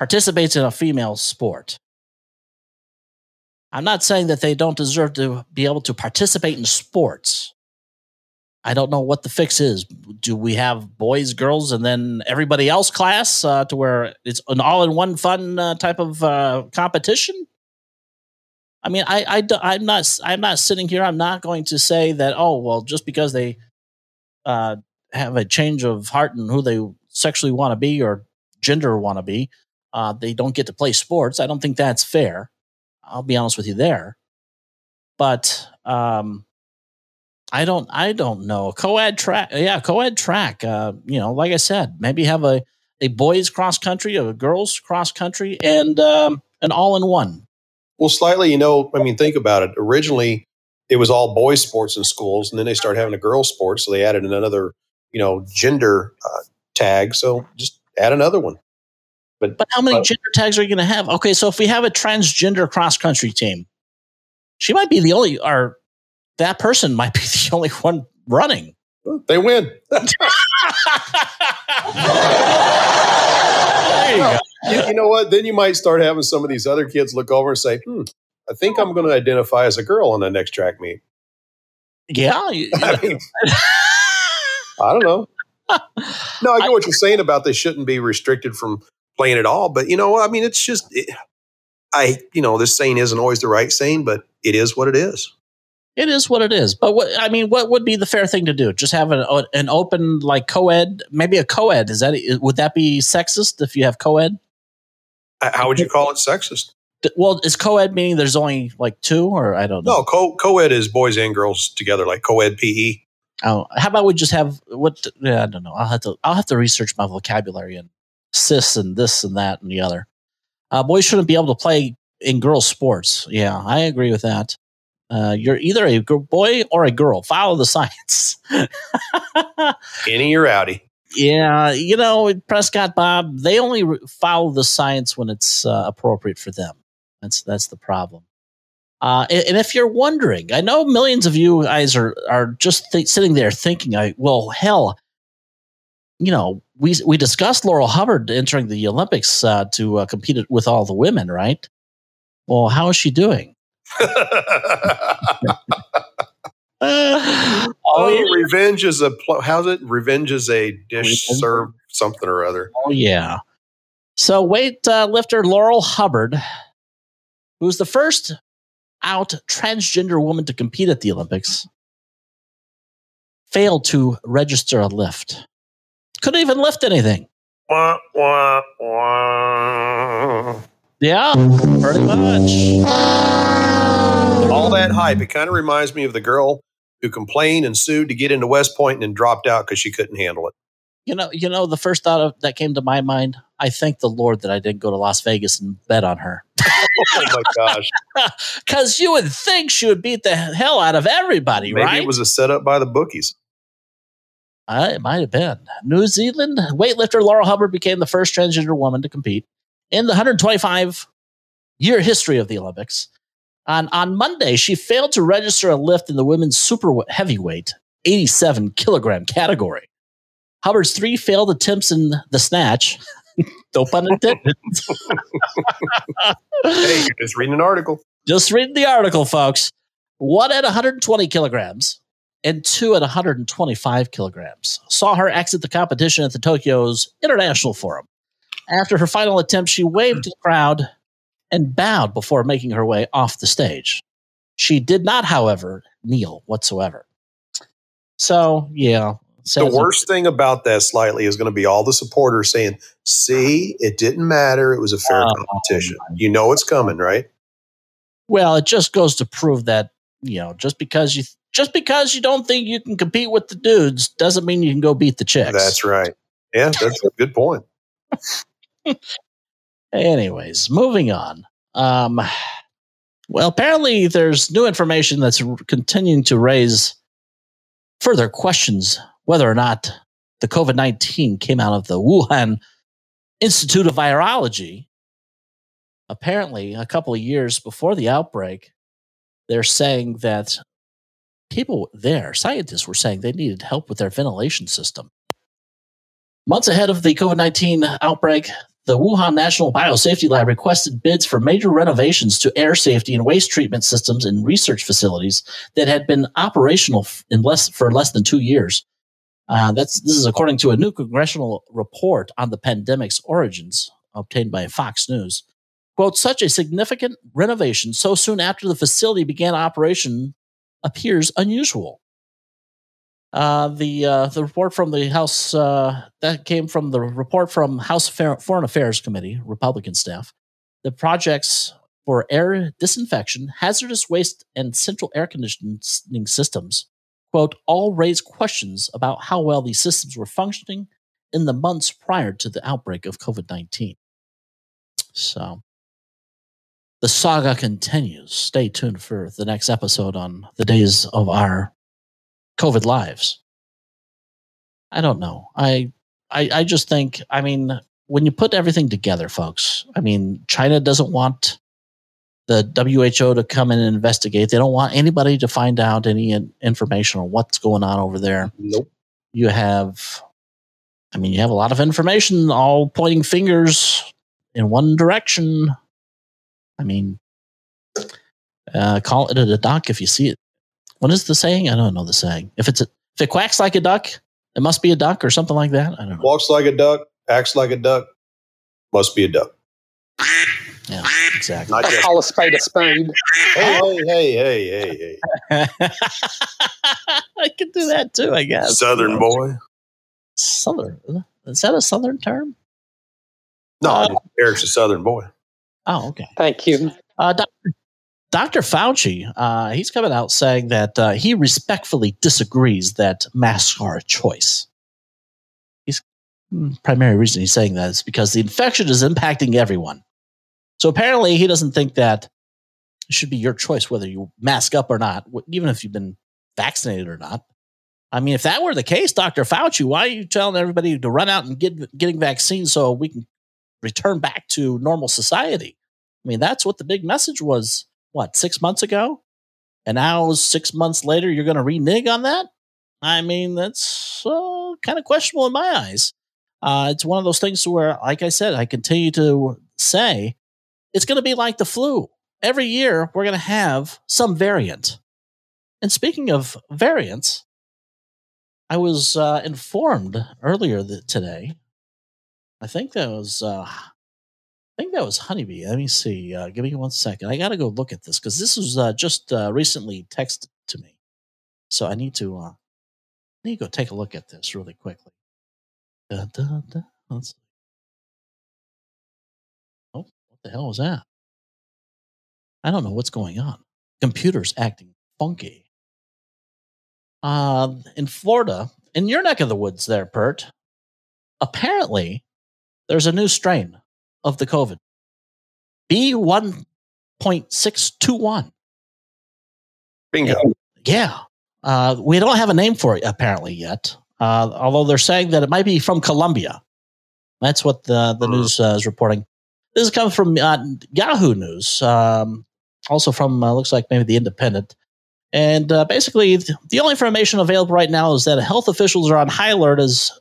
participates in a female sport. I'm not saying that they don't deserve to be able to participate in sports. I don't know what the fix is. Do we have boys, girls, and then everybody else class uh, to where it's an all-in-one fun uh, type of uh, competition? I mean, I, I, I'm not, I'm not sitting here. I'm not going to say that. Oh, well, just because they uh, have a change of heart and who they sexually want to be or gender want to be, uh, they don't get to play sports. I don't think that's fair. I'll be honest with you there. But um, I don't I don't know. Co-ed track yeah, co-ed track. Uh, you know, like I said, maybe have a, a boys cross country, a girls cross country, and um, an all in one. Well, slightly, you know, I mean, think about it. Originally, it was all boys' sports in schools, and then they started having a girls' sport so they added another, you know, gender uh, tag. So just add another one. But, But how many But- gender tags are you gonna have? Okay, so if we have a transgender cross country team, she might be the only or that person might be the only one running. they win. You you, you know what? Then you might start having some of these other kids look over and say, "Hmm, I think I'm going to identify as a girl on the next track meet." Yeah. you- I mean, I don't know. No, I get what you're saying about they shouldn't be restricted from playing at all, but you know, I mean, it's just, it, I, you know, this saying isn't always the right saying, but it is what it is. It is what it is. But what I mean, what would be the fair thing to do? Just have an an open like co-ed, maybe a co-ed. Is that would that be sexist if you have co-ed? Uh, How would you call it sexist? Well, is co-ed meaning there's only like two, or I don't know. No, co co-ed is boys and girls together, like co-ed PE. Oh, how about we just have what? Yeah, I don't know. I'll have to. I'll have to research my vocabulary and cis and this and that and the other. Uh, boys shouldn't be able to play in girls' sports. Yeah, I agree with that. Uh, you're either a boy or a girl. Follow the science. Any or outie. yeah, you know, Prescott Bob. They only follow the science when it's uh, appropriate for them. That's that's the problem. Uh, and, and if you're wondering, I know millions of you guys are are just th- sitting there thinking, "I well, hell, you know, we we discussed Laurel Hubbard entering the Olympics uh, to uh, compete with all the women, right? Well, how is she doing? oh, oh, revenge is a pl- how's it? Revenge is a dish Revenge? served something or other. Oh, yeah. So, weight uh, lifter Laurel Hubbard, who's the first out transgender woman to compete at the Olympics, failed to register a lift. Couldn't even lift anything. Wah, wah, wah. Yeah, pretty much. All that hype. It kind of reminds me of the girl who complained and sued to get into West Point and then dropped out because she couldn't handle it. You know, you know, the first thought of, that came to my mind. I thank the Lord that I didn't go to Las Vegas and bet on her, Oh my gosh. because you would think she would beat the hell out of everybody, Maybe right? it was a setup by the bookies. Uh, it might have been. New Zealand weightlifter Laurel Hubbard became the first transgender woman to compete in the 125 year history of the Olympics. On, on Monday, she failed to register a lift in the women's super heavyweight 87 kilogram category. Hubbard's three failed attempts in the snatch. no pun intended. Hey, you're just reading an article. Just read the article, folks. One at 120 kilograms and two at 125 kilograms saw her exit the competition at the Tokyo's International Forum. After her final attempt, she waved to the crowd and bowed before making her way off the stage. She did not, however, kneel whatsoever. So, yeah. The worst thing about that slightly is going to be all the supporters saying, see, it didn't matter. It was a fair Oh, competition. You know it's coming, right? Well, it just goes to prove that you know just because you just because you don't think you can compete with the dudes doesn't mean you can go beat the chicks. That's right. Yeah, that's a good point. Anyways, moving on. Um, well, apparently there's new information that's continuing to raise further questions whether or not the COVID 19 came out of the Wuhan Institute of Virology. Apparently, a couple of years before the outbreak, they're saying that people there, scientists, were saying they needed help with their ventilation system. Months ahead of the COVID 19 outbreak, the Wuhan National Biosafety Lab requested bids for major renovations to air safety and waste treatment systems in research facilities that had been operational in less for less than two years. Uh, that's this is according to a new congressional report on the pandemic's origins obtained by Fox News. Quote: Such a significant renovation so soon after the facility began operation appears unusual. Uh, the uh, the report from the House uh, that came from the report from House Foreign Affairs Committee Republican staff. The projects for air disinfection, hazardous waste, and central air conditioning systems, quote, all raise questions about how well these systems were functioning in the months prior to the outbreak of COVID nineteen. So. The saga continues. Stay tuned for the next episode on the days of our COVID lives. I don't know. I, I I just think I mean when you put everything together, folks. I mean, China doesn't want the WHO to come in and investigate. They don't want anybody to find out any information on what's going on over there. Nope. You have, I mean, you have a lot of information all pointing fingers in one direction. I mean, uh, call it a duck if you see it. What is the saying? I don't know the saying. If it's a, if it quacks like a duck, it must be a duck or something like that. I don't know. Walks like a duck, acts like a duck, must be a duck. Yeah, exactly. Not I just, call a spade a spade. hey, hey, hey, hey, hey, I can do that too, I guess. Southern boy. Southern. Is that a southern term? No, Eric's a Southern boy. Oh, okay. Thank you. Uh, Dr. Dr. Fauci, uh, he's coming out saying that uh, he respectfully disagrees that masks are a choice. He's hmm, primary reason he's saying that is because the infection is impacting everyone. So apparently, he doesn't think that it should be your choice whether you mask up or not, even if you've been vaccinated or not. I mean, if that were the case, Dr. Fauci, why are you telling everybody to run out and get getting vaccines so we can return back to normal society? I mean, that's what the big message was, what, six months ago? And now, six months later, you're going to renege on that? I mean, that's uh, kind of questionable in my eyes. Uh, it's one of those things where, like I said, I continue to say it's going to be like the flu. Every year, we're going to have some variant. And speaking of variants, I was uh, informed earlier today. I think that was uh, I think that was honeybee. Let me see. Uh, give me one second. I got to go look at this because this was uh, just uh, recently texted to me, so I need to uh, I need to go take a look at this really quickly. Da, da, da. Let's. Oh, what the hell was that? I don't know what's going on. Computer's acting funky. Uh, in Florida, in your neck of the woods, there, Pert. Apparently, there's a new strain of the COVID. B1.621. Bingo. Yeah. Uh, we don't have a name for it apparently yet, uh, although they're saying that it might be from Colombia. That's what the, the Hmm. news uh, is reporting. This comes from uh, Yahoo News, um, also from, uh, looks like maybe The Independent. And uh, basically, the only information available right now is that health officials are on high alert as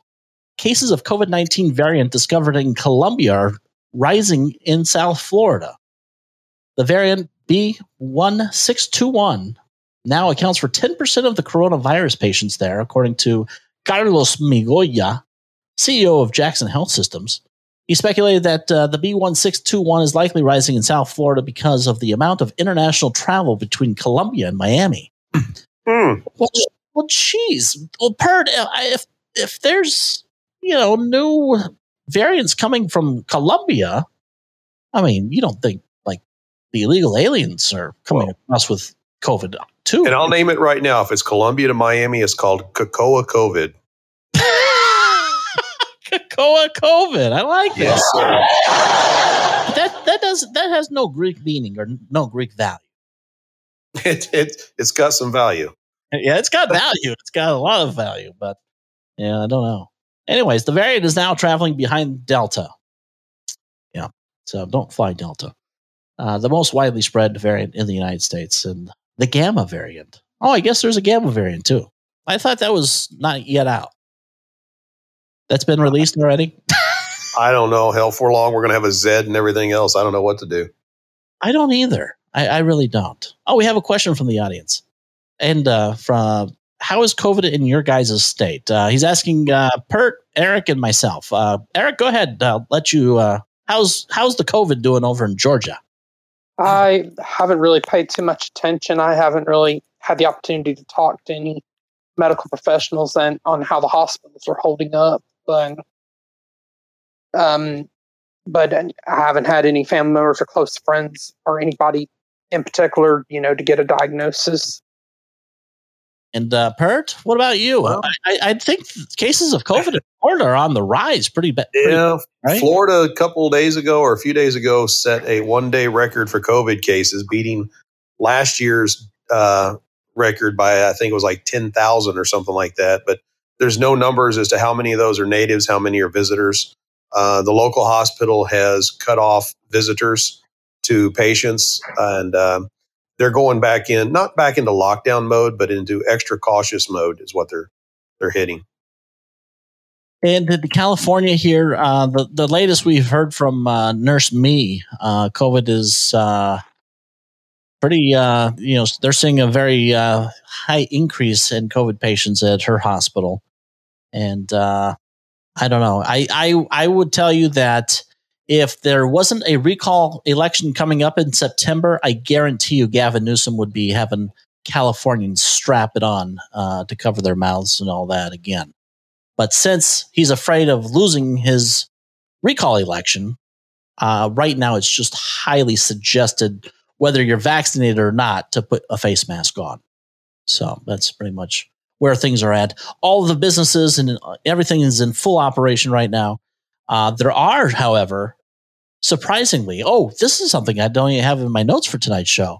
cases of COVID 19 variant discovered in Colombia are rising in South Florida. The variant B1621 now accounts for 10% of the coronavirus patients there, according to Carlos Migoya, CEO of Jackson Health Systems. He speculated that uh, the B1621 is likely rising in South Florida because of the amount of international travel between Colombia and Miami. Hmm. Well, well, geez, well, Pert, uh, if if there's you know new variants coming from Colombia, I mean, you don't think like the illegal aliens are coming across with COVID too? And I'll name it right now. If it's Colombia to Miami, it's called Cocoa COVID. Cocoa COVID. I like it. Yes, sir. That that does that has no Greek meaning or no Greek value. It, it, it's got some value. Yeah, it's got value. It's got a lot of value, but yeah, I don't know. Anyways, the variant is now traveling behind Delta. Yeah, so don't fly Delta. Uh, the most widely spread variant in the United States, and the Gamma variant. Oh, I guess there's a Gamma variant too. I thought that was not yet out. That's been released already. I don't know. Hell, for long, we're going to have a Z and everything else. I don't know what to do. I don't either. I, I really don't. Oh, we have a question from the audience, and uh, from how is COVID in your guys' state? Uh, he's asking uh, Pert, Eric, and myself. Uh, Eric, go ahead. I'll let you. Uh, how's how's the COVID doing over in Georgia? I haven't really paid too much attention. I haven't really had the opportunity to talk to any medical professionals and on how the hospitals are holding up. But um, but I haven't had any family members or close friends or anybody in particular, you know, to get a diagnosis. And uh, Pert, what about you? Well- I, I, think cases of COVID in Florida are on the rise. Pretty bad. Yeah, right? Florida a couple of days ago or a few days ago set a one day record for COVID cases, beating last year's uh, record by I think it was like ten thousand or something like that. But there's no numbers as to how many of those are natives, how many are visitors. Uh, the local hospital has cut off visitors to patients, and um, they're going back in, not back into lockdown mode, but into extra cautious mode is what they're they're hitting. And the California here, uh, the the latest we've heard from uh, Nurse Me, uh, COVID is uh, pretty. Uh, you know, they're seeing a very uh, high increase in COVID patients at her hospital, and uh, I don't know. I, I I would tell you that if there wasn't a recall election coming up in September, I guarantee you Gavin Newsom would be having Californians strap it on uh, to cover their mouths and all that again. But since he's afraid of losing his recall election, Uh, right now, it's just highly suggested, whether you're vaccinated or not, to put a face mask on. So that's pretty much where things are at. All the businesses and uh, everything is in full operation right now. Uh, there are, however, surprisingly, oh, this is something I don't even have in my notes for tonight's show.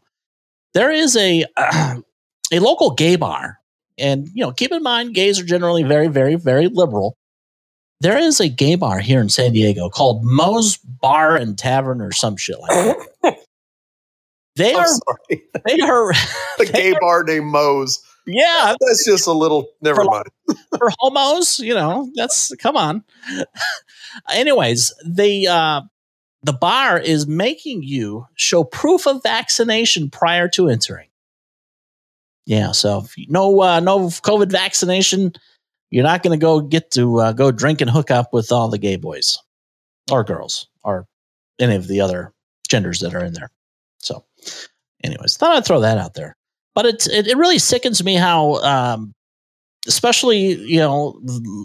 There is a uh, a local gay bar, and you know, keep in mind, gays are generally very, very, very liberal. There is a gay bar here in San Diego called Moe's Bar and Tavern or some shit like that. They are, they are, A gay bar named Moe's. yeah, That's just a little. Never For- mind. for homos, you know, that's come on. Anyways, the uh the bar is making you show proof of vaccination prior to entering. Yeah, so no uh, no COVID vaccination, you're not going to go get to uh, go drink and hook up with all the gay boys or girls or any of the other genders that are in there. So, anyways, thought I'd throw that out there. But it it, it really sickens me how um, especially you know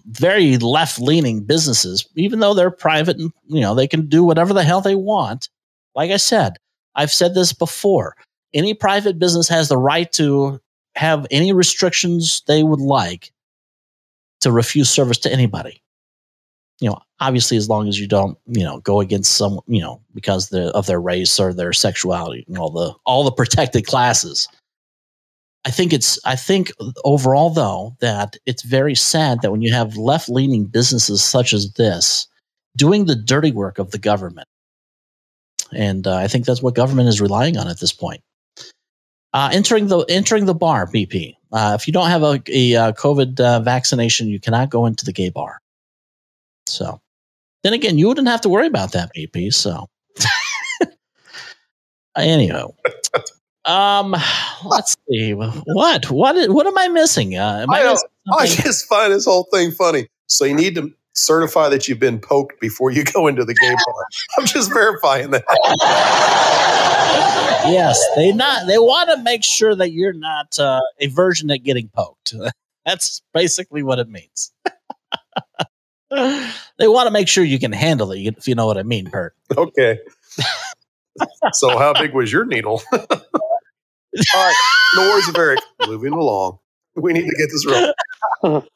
very left leaning businesses even though they're private and you know they can do whatever the hell they want. Like i said i've said this before any private business has the right to have any restrictions they would like to refuse service to anybody. You know obviously as long as you don't you know go against some you know because of their race or their sexuality and all the all the protected classes I think it's I think overall though that it's very sad that when you have left leaning businesses such as this doing the dirty work of the government, and uh, I think that's what government is relying on at this point. Uh, entering the entering the bar, BP. Uh, if you don't have a, a uh, COVID uh, vaccination, you cannot go into the gay bar. So, then again, you wouldn't have to worry about that, BP. So, anyhow, um, let's see. What what what am I missing? Uh, am I I, missing I just find this whole thing funny. So you need to certify that you've been poked before you go into the gay bar. I'm just verifying that. yes, they not they want to make sure that you're not uh, a version at getting poked. That's basically what it means. they want to make sure you can handle it, if you know what I mean, Bert. Okay. so how big was your needle? All right. No worries, Eric. Moving along. We need to get this real.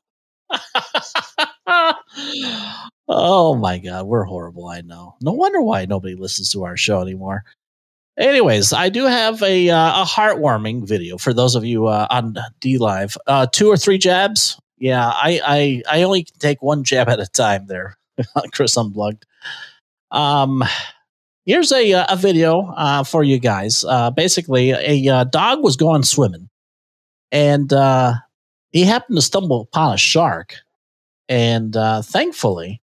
oh my god, we're horrible. I know. No wonder why nobody listens to our show anymore. Anyways, I do have a uh, a heartwarming video for those of you uh, on DLive. Uh, two or three jabs. Yeah, I I I only take one jab at a time. There, Chris Unplugged. Um, here's a uh, a video uh, for you guys. Uh, basically, a uh, dog was going swimming, and uh, he happened to stumble upon a shark and thankfully,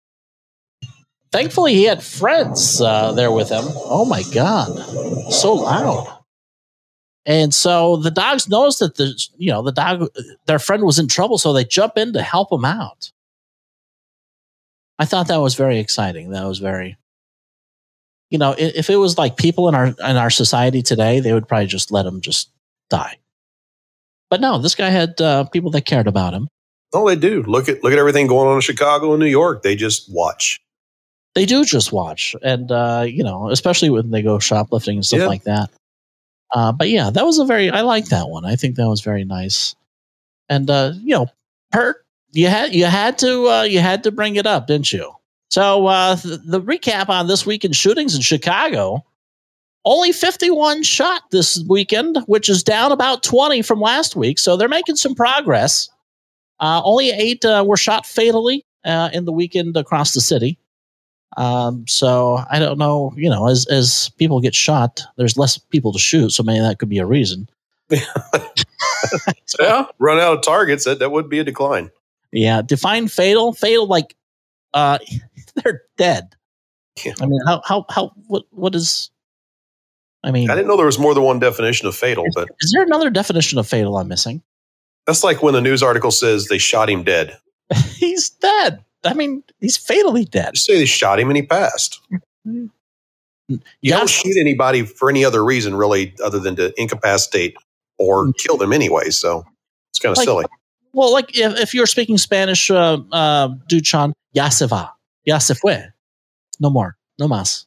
thankfully he had friends there with him. Oh my god, so loud! And so the dogs noticed that the you know the dog their friend was in trouble, so they jump in to help him out. I thought that was very exciting. That was very, you know, if it was like people in our in our society today, they would probably just let him just die. But no, this guy had uh, people that cared about him. Oh, they do. Look at look at everything going on in Chicago and New York. They just watch. they do just watch and uh you know especially when they go shoplifting and stuff Yeah. like that uh but yeah that was a very i like that one i think that was very nice and uh you know Pert, you had you had to uh you had to bring it up didn't you so uh th- the recap on this weekend shootings in chicago only 51 shot this weekend which is down about 20 from last week so they're making some progress uh only eight uh, were shot fatally uh, in the weekend across the city um, so I don't know, you know, as as people get shot, there's less people to shoot, so maybe that could be a reason. Yeah, run out of targets. That that would be a decline. Yeah, define fatal. Fatal, like uh, they're dead. Yeah. I mean, how how how what what is? I mean, I didn't know there was more than one definition of fatal, but is there another definition of fatal I'm missing? that's like when the news article says they shot him dead. he's dead. I mean, he's fatally dead. Just say they shot him and he passed. You Yeah. don't shoot anybody for any other reason, really, other than to incapacitate or kill them anyway. So it's kind of Like- silly. Well, like if, if you're speaking Spanish, uh, uh, Duchan, ya se va, ya se fue, no more, no más.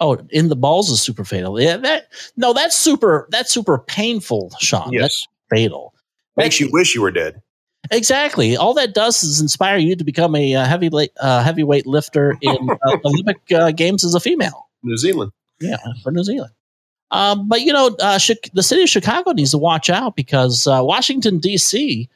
Oh, in the balls is super fatal. Yeah, that no, that's super. That's super painful, Sean. Yes. That's fatal. Makes you wish you were dead. Exactly. All that does is inspire you to become a uh, heavy uh, heavyweight lifter in uh, Olympic uh, games as a female. New Zealand. Yeah, for New Zealand. Um, but you know, uh, the city of Chicago needs to watch out because uh, Washington D.C.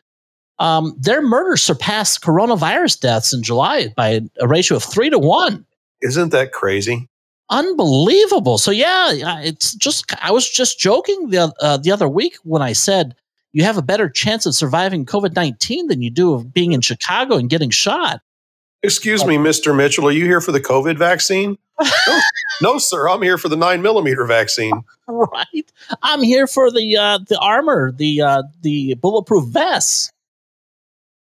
Um, their murders surpassed coronavirus deaths in July by a ratio of three to one. Isn't that crazy? Unbelievable. So yeah, it's just I was just joking the uh, the other week when I said you have a better chance of surviving COVID nineteen than you do of being in Chicago and getting shot. Excuse me, Mr. Mitchell. Are you here for the COVID vaccine? no, no, sir. I'm here for the nine millimeter vaccine. right? I'm here for the uh, the armor, the uh, the bulletproof vests.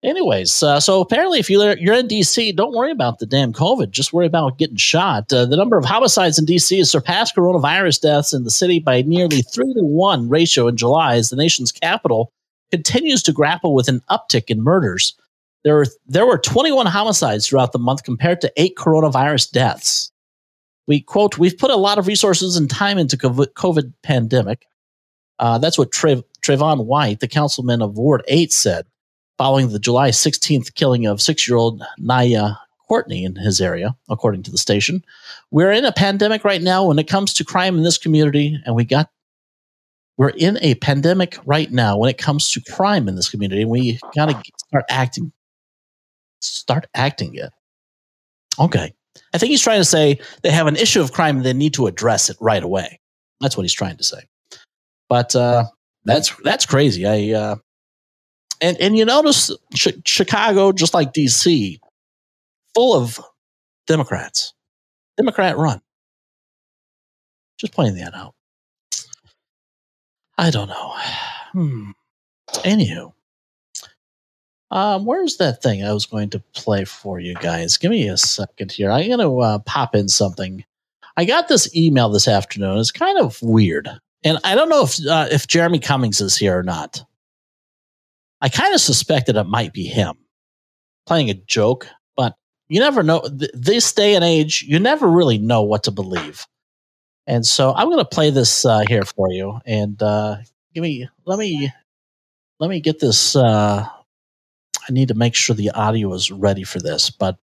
Anyways, uh, so apparently, if you're you're in DC, don't worry about the damn COVID. Just worry about getting shot. Uh, the number of homicides in DC has surpassed coronavirus deaths in the city by nearly three to one ratio in July, as the nation's capital continues to grapple with an uptick in murders. There were there were 21 homicides throughout the month compared to eight coronavirus deaths. We quote, we've put a lot of resources and time into COVID, pandemic. Uh, that's what Trayvon White, the councilman of Ward 8, said following the July 16th killing of six year old Nyiah Courtney in his area, according to the station. We're in a pandemic right now when it comes to crime in this community, and we got we're in a pandemic right now when it comes to crime in this community, and we got to start acting start acting it. Okay. I think he's trying to say they have an issue of crime and they need to address it right away. That's what he's trying to say. But uh, that's that's crazy. I uh, and and you notice Ch- Chicago, just like DC, full of Democrats, Democrat run. Just pointing that out. I don't know. Hmm. Anywho, um, where's that thing I was going to play for you guys? Give me a second here. I'm going to uh, pop in something. I got this email this afternoon. It's kind of weird, and I don't know if uh, if Jeremy Cummings is here or not. I kind of suspected it might be him playing a joke, but you never know. Th- this day and age, you never really know what to believe. And so I'm going to play this uh, here for you, and uh, give me let me let me get this. Uh, I need to make sure the audio is ready for this, but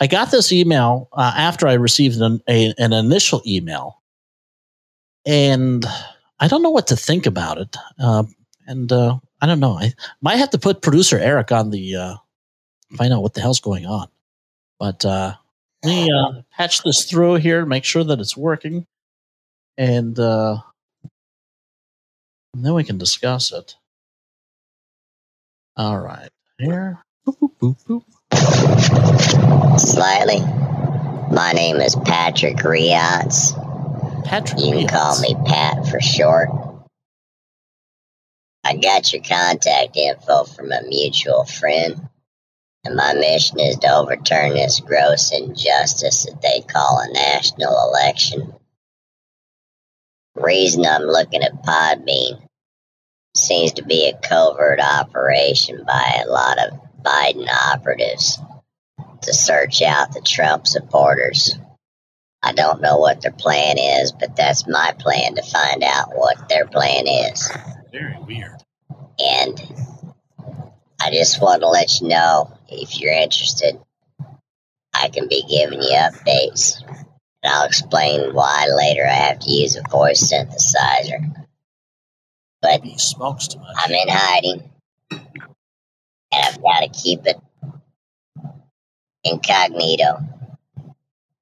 I got this email uh, after I received an, a, an initial email, and I don't know what to think about it. Uh, and uh, I don't know. I might have to put producer Eric on the uh, find out what the hell's going on. But uh, let me uh, patch this through here, make sure that it's working, and, uh, and then we can discuss it. All right, here. Boop, boop, boop, boop. Slightly. My name is Patrick Riotz. Patrick, You can call me Pat for short. I got your contact info from a mutual friend, and my mission is to overturn this gross injustice that they call a national election. Reason I'm looking at Podbean seems to be a covert operation by a lot of Biden operatives to search out the Trump supporters. I don't know what their plan is, but that's my plan to find out what their plan is. Very weird. And I just want to let you know if you're interested, I can be giving you updates. And I'll explain why later I have to use a voice synthesizer. But He smokes too much. I'm in hiding, and I've got to keep it incognito.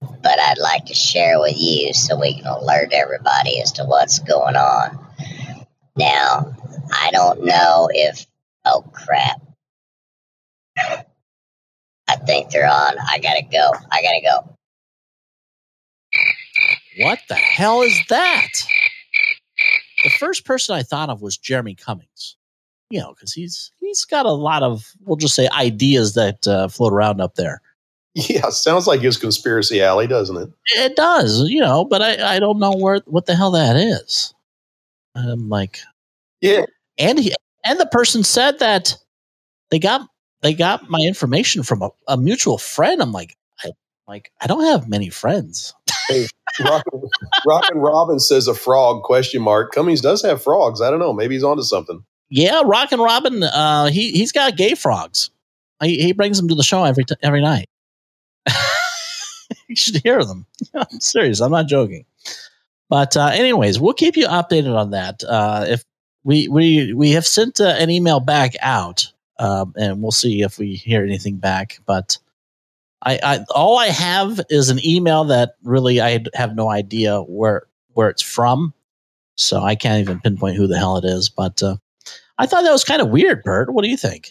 But I'd like to share with you so we can alert everybody as to what's going on. Now, I don't know if. Oh, crap. I think they're on. I gotta go. I gotta go. What the hell is that? The first person I thought of was Jeremy Cummings. You know, because he's he's got a lot of we'll just say ideas that uh, float around up there. Yeah, sounds like his conspiracy alley, doesn't it? It does, you know, but I, I don't know where what the hell that is. I'm like, Yeah. and he and the person said that they got they got my information from a, a mutual friend. I'm like, I like I don't have many friends. Hey, Rockin' Rockin' Robin says a frog question mark. Cummings does have frogs. I don't know. Maybe he's onto something. Yeah, Rockin' Robin. Uh, he he's got gay frogs. He, he brings them to the show every t- every night. you should hear them. I'm serious. I'm not joking. But uh, anyways, we'll keep you updated on that. Uh, if we we we have sent uh, an email back out, um, and we'll see if we hear anything back. But I, I all I have is an email that really I have no idea where where it's from, so I can't even pinpoint who the hell it is. But uh, I thought that was kind of weird, Bert. What do you think?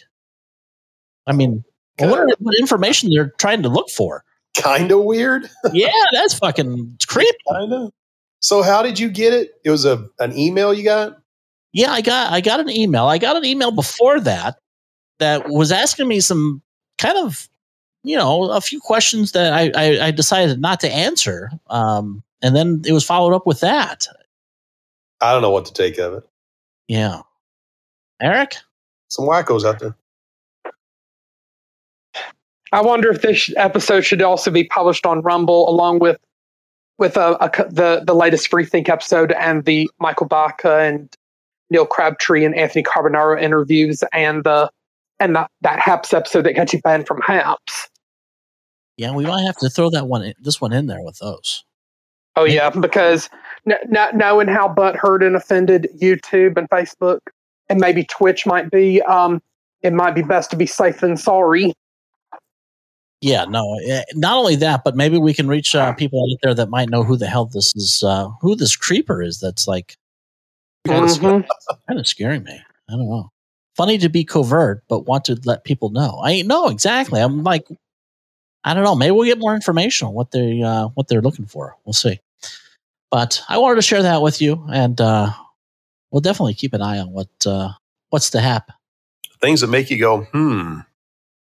I mean, I wonder what information they're trying to look for. Kind of weird. Yeah, that's fucking creepy. Kind of. So how did you get it? It was a an email you got. Yeah, I got I got an email. I got an email before that that was asking me some kind of you know a few questions that I I, I decided not to answer. Um, and then it was followed up with that. I don't know what to take of it. Yeah, Eric. Some wackos out there. I wonder if this episode should also be published on Rumble along with with a, a the the latest Free Think episode and the Michael Baca and Neil Crabtree and Anthony Carbonaro interviews and the and that that Haps episode that got you banned from Haps. Yeah, we might have to throw that one in, this one in there with those. Oh yeah, because n- n- knowing how butthurt and offended YouTube and Facebook and maybe Twitch might be, um, it might be best to be safe than sorry. Yeah, no. eh, Not only that, but maybe we can reach uh, people out there that might know who the hell this is, uh, who this creeper is. That's like Mhm. kind of scaring me. I don't know. Funny to be covert, but want to let people know. I know exactly. I'm like, I don't know. Maybe we'll get more information on what they uh, what they're looking for. We'll see. But I wanted to share that with you, and uh, we'll definitely keep an eye on what uh, what's to happen. Things that make you go, hmm.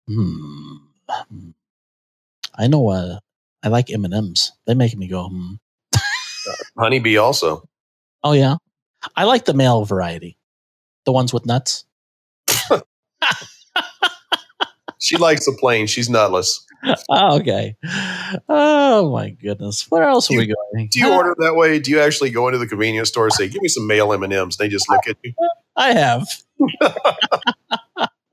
Hmm. I know. Uh, I like M and M's. They make me go. Hmm. Honeybee also. Oh yeah, I like the male variety, the ones with nuts. She likes the plain. She's nutless. Oh, okay. Oh my goodness. Where else are we going? Do you order that way? Do you actually go into the convenience store and say, "Give me some male M and M's"? They just look at you. I have.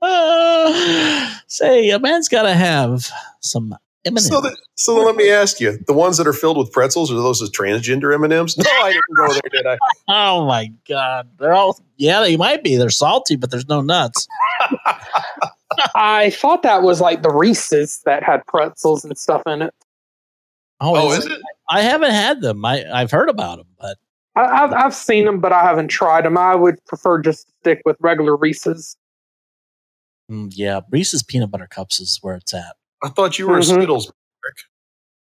Uh, say a man's got to have some M&Ms. So, that, so then let me ask you: the ones that are filled with pretzels are those the transgender M and M's? No, I didn't go there, did I? oh my god, they're all yeah, they might be. They're salty, but there's no nuts. I thought that was like the Reese's that had pretzels and stuff in it. Oh, is it? I haven't had them. I I've heard about them, but I, I've I've seen them, but I haven't tried them. I would prefer just to stick with regular Reese's. mm, yeah, Reese's peanut butter cups is where it's at. I thought you were Mhm. a Skittles.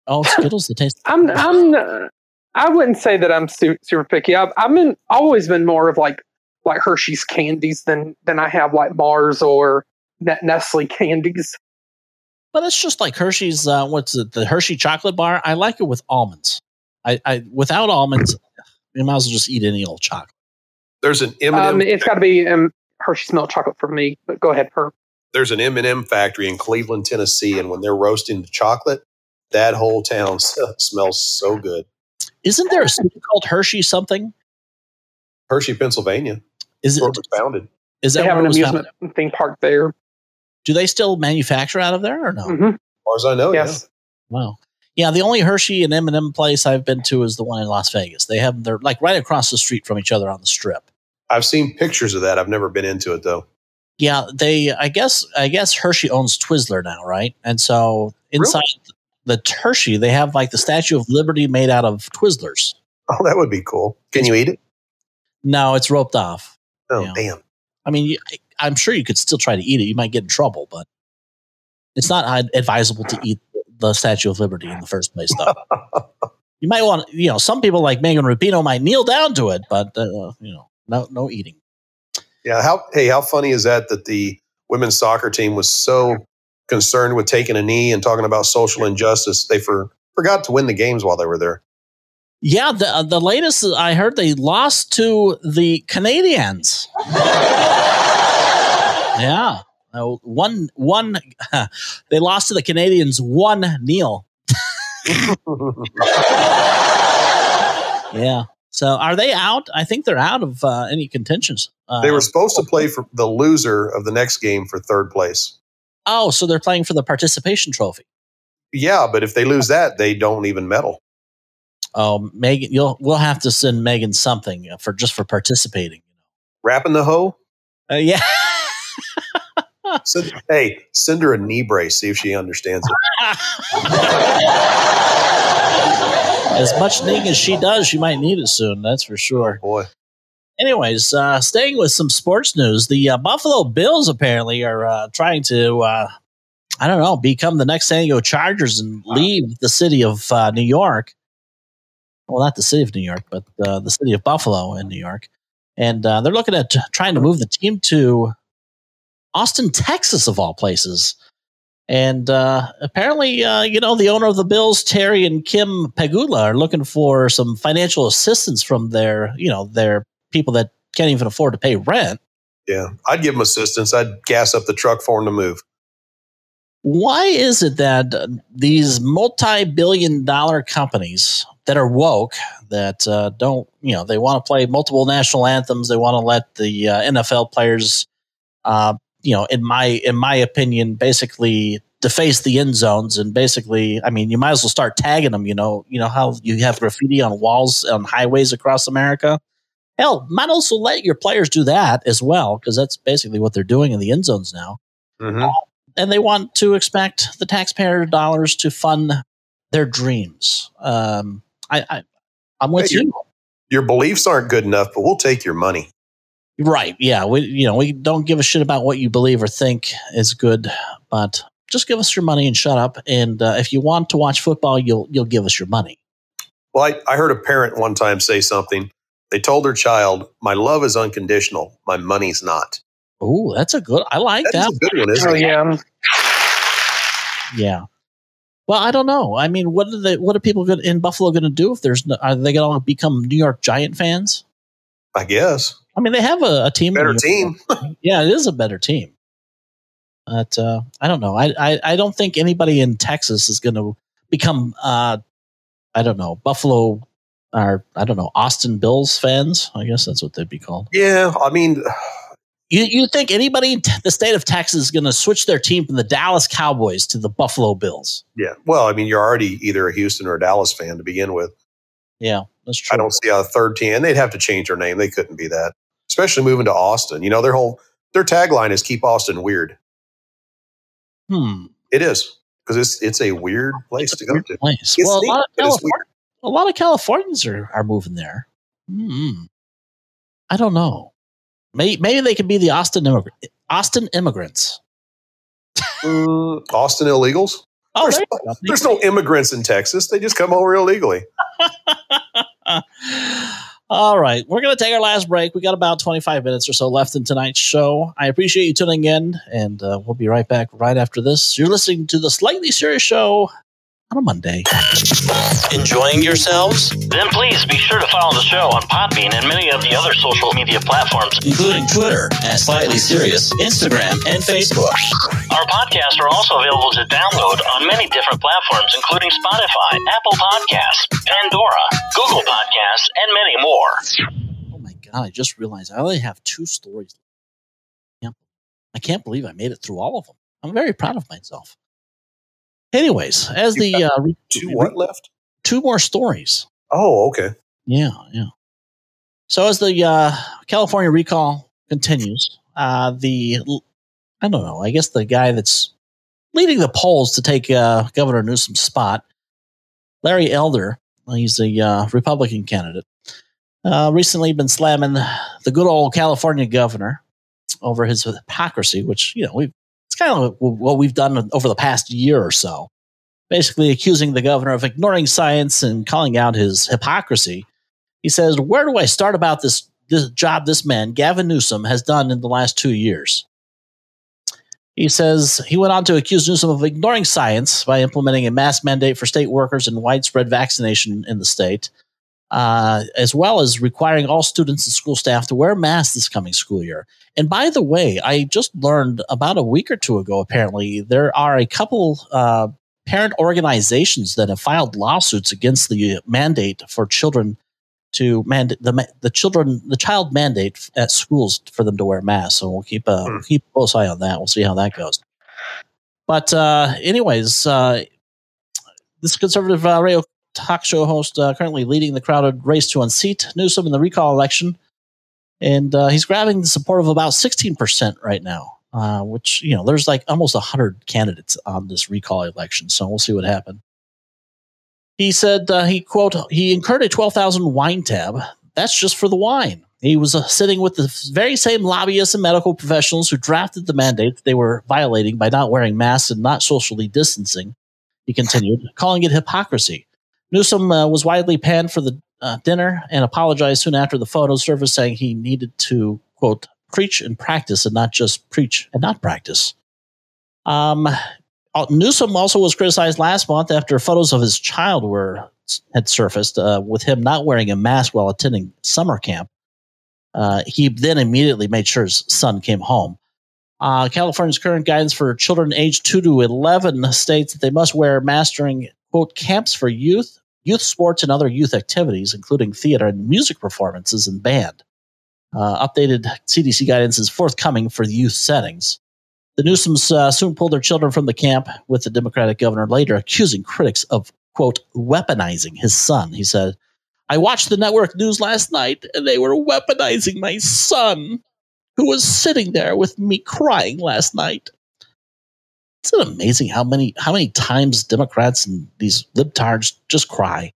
Oh, Skittles, the taste. I'm I'm n- I wouldn't say that I'm su- super picky. I've I've been always been more of like like Hershey's candies than than I have like Mars or Net- Nestle candies. But it's just like Hershey's. Uh, what's it? The Hershey chocolate bar. I like it with almonds. I, I without almonds, you might as well just eat any old chocolate. There's an M Um, and M. it's got to be um, Hershey's milk chocolate for me. But go ahead, Herb. There's an M and M factory in Cleveland, Tennessee, and when they're roasting the chocolate, that whole town smells so good. Isn't there a city called Hershey something? Hershey, Pennsylvania, Is it? where it was founded. Is They that have an amusement founded? theme park there. Do they still manufacture out of there or no? hmm As far as I know, Yes. Wow. Yeah, the only Hershey and M&M place I've been to is the one in Las Vegas. They have they're like right across the street from each other on the strip. I've seen pictures of that. I've never been into it though. Yeah, they I guess I guess Hershey owns Twizzler now, right? And so inside the Hershey, they have like the Statue of Liberty made out of Twizzlers. Oh, that would be cool. Can you eat it? No, it's roped off. Oh, damn. I mean, I'm sure you could still try to eat it. You might get in trouble, but it's not advisable to eat the Statue of Liberty in the first place, though. you might want, you know, some people like Megan Rapinoe might kneel down to it, but uh, you know, no, no eating. Yeah. How hey, how funny is that that the women's soccer team was so concerned with taking a knee and talking about social injustice, they for, forgot to win the games while they were there. Yeah, the uh, the latest I heard they lost to the Canadians. yeah, uh, one one. they lost to the Canadians one nil. Yeah. So are they out? I think they're out of uh, any contentions. Uh, they were supposed to play for the loser of the next game for third place. Oh, so they're playing for the participation trophy. Yeah, but if they lose that, they don't even medal. Oh, Megan, you'll we'll have to send Megan something for just for participating. Wrapping the hoe? Uh, yeah. Send, hey, send her a knee brace. See if she understands it. as much kneeing as she does, she might need it soon. That's for sure. Boy, Anyways, uh, staying with some sports news, the uh, Buffalo Bills apparently are uh, trying to, uh, I don't know, become the next San Diego Chargers and leave the city of uh, New York. Well, not the city of New York, but uh, the city of Buffalo in New York. And uh, they're looking at trying to move the team to Austin, Texas, of all places. And uh, apparently, uh, you know, the owner of the Bills, Terry and Kim Pegula, are looking for some financial assistance from their, you know, their people that can't even afford to pay rent. yeah, I'd give them assistance. I'd gas up the truck for them to move. Why is it that these multi-billion dollar companies that are woke, that uh, don't, you know, they want to play multiple national anthems, they want to let the uh, NFL players, uh, you know, in my in my opinion, basically deface the end zones and basically, I mean, you might as well start tagging them. You know, you know how you have graffiti on walls on highways across America. Hell, might also let your players do that as well because that's basically what they're doing in the end zones now Mhm. and they want to expect the taxpayer dollars to fund their dreams. Um, I, I, I'm with Hey, you. Your beliefs aren't good enough, but we'll take your money. Right? Yeah. We, you know, we don't give a shit about what you believe or think is good, but just give us your money and shut up. And uh, if you want to watch football, you'll you'll give us your money. Well, I, I heard a parent one time say something. They told their child, "My love is unconditional. My money's not." Oh, that's a good. I like That's that. a good one, isn't Oh it? yeah. Yeah. Well, I don't know. I mean, what are they? What are people gonna, in Buffalo going to do if there's? No, are they going to become New York Giant fans? I guess I mean, they have a, a team. better team. yeah, it is a better team. But uh, I don't know. I, I I don't think anybody in Texas is going to become. Uh, I don't know Buffalo or I don't know Austin Bills fans. I guess that's what they'd be called. Yeah, I mean, You you think anybody in t- the state of Texas is going to switch their team from the Dallas Cowboys to the Buffalo Bills? yeah. Well, I mean, you're already either a Houston or a Dallas fan to begin with. Yeah, that's true. I don't see a third team, and they'd have to change their name. They couldn't be that, especially moving to Austin. You know, their whole their tagline is "Keep Austin Weird." Hmm. It is because it's it's a weird place to go to. place. It's well, a lot, of but Californ- a lot of Californians are, are moving there. Hmm. I don't know. Maybe, maybe they could be the Austin immigrant, Austin immigrants. Mm, Austin illegals. Oh, There's there. There's no immigrants in Texas. They just come over illegally. All right, we're going to take our last break. We got about 25 minutes or so left in tonight's show. I appreciate you tuning in, and uh, we'll be right back right after this. You're listening to the Slightly Serious Show on a Monday. Enjoying yourselves? Then please be sure to follow the show on Podbean and many of the other social media platforms. Including Twitter at Slightly Serious, Instagram, and Facebook. Our podcasts are also available to download on many different platforms, including Spotify, Apple Podcasts, Pandora, Google Podcasts, and many more. Oh my God, I just realized I only have two stories. Yep. I can't believe I made it through all of them. I'm very proud of myself. Anyways, as the uh, Two what left? two more stories. Oh, okay. Yeah, yeah. So as the uh, California recall continues, uh, the I don't know. I guess the guy that's leading the polls to take uh, Governor Newsom's spot, Larry Elder, he's a uh, Republican candidate, uh, recently been slamming the good old California governor over his hypocrisy, which you know we it's kind of what we've done over the past year or so basically accusing the governor of ignoring science and calling out his hypocrisy. He says, Where do I start about this, this job this man, Gavin Newsom, has done in the last two years? He says he went on to accuse Newsom of ignoring science by implementing a mass mandate for state workers and widespread vaccination in the state, uh, as well as requiring all students and school staff to wear masks this coming school year. And by the way, I just learned about a week or two ago, apparently, there are a couple uh, parent organizations that have filed lawsuits against the mandate for children to mandate the the children the child mandate at schools for them to wear masks. So we'll keep a we'll keep a close eye on that. We'll see how that goes. But uh, anyways, uh, this conservative uh, radio talk show host uh, currently leading the crowded race to unseat Newsom in the recall election, and uh, he's grabbing the support of about sixteen percent right now. Uh, which you know, there's like almost hundred candidates on this recall election, so we'll see what happens. He said uh, he quote he incurred a twelve thousand wine tab. That's just for the wine. He was uh, sitting with the very same lobbyists and medical professionals who drafted the mandate they were violating by not wearing masks and not socially distancing. He continued, calling it hypocrisy. Newsom uh, was widely panned for the uh, dinner and apologized soon after the photo surfaced, saying he needed to quote preach and practice and not just preach and not practice. Um, uh, Newsom also was criticized last month after photos of his child were had surfaced uh, with him not wearing a mask while attending summer camp. Uh, he then immediately made sure his son came home. Uh, California's current guidance for children aged 2 to 11 states that they must wear masks during, quote, camps for youth, youth sports, and other youth activities, including theater and music performances and band. Uh, updated CDC guidance is forthcoming for youth settings. The Newsoms uh, soon pulled their children from the camp, with the Democratic governor later accusing critics of, quote, weaponizing his son. He said, I watched the network news last night and they were weaponizing my son, who was sitting there with me crying last night. Isn't it amazing how many how many times Democrats and these libtards just cry?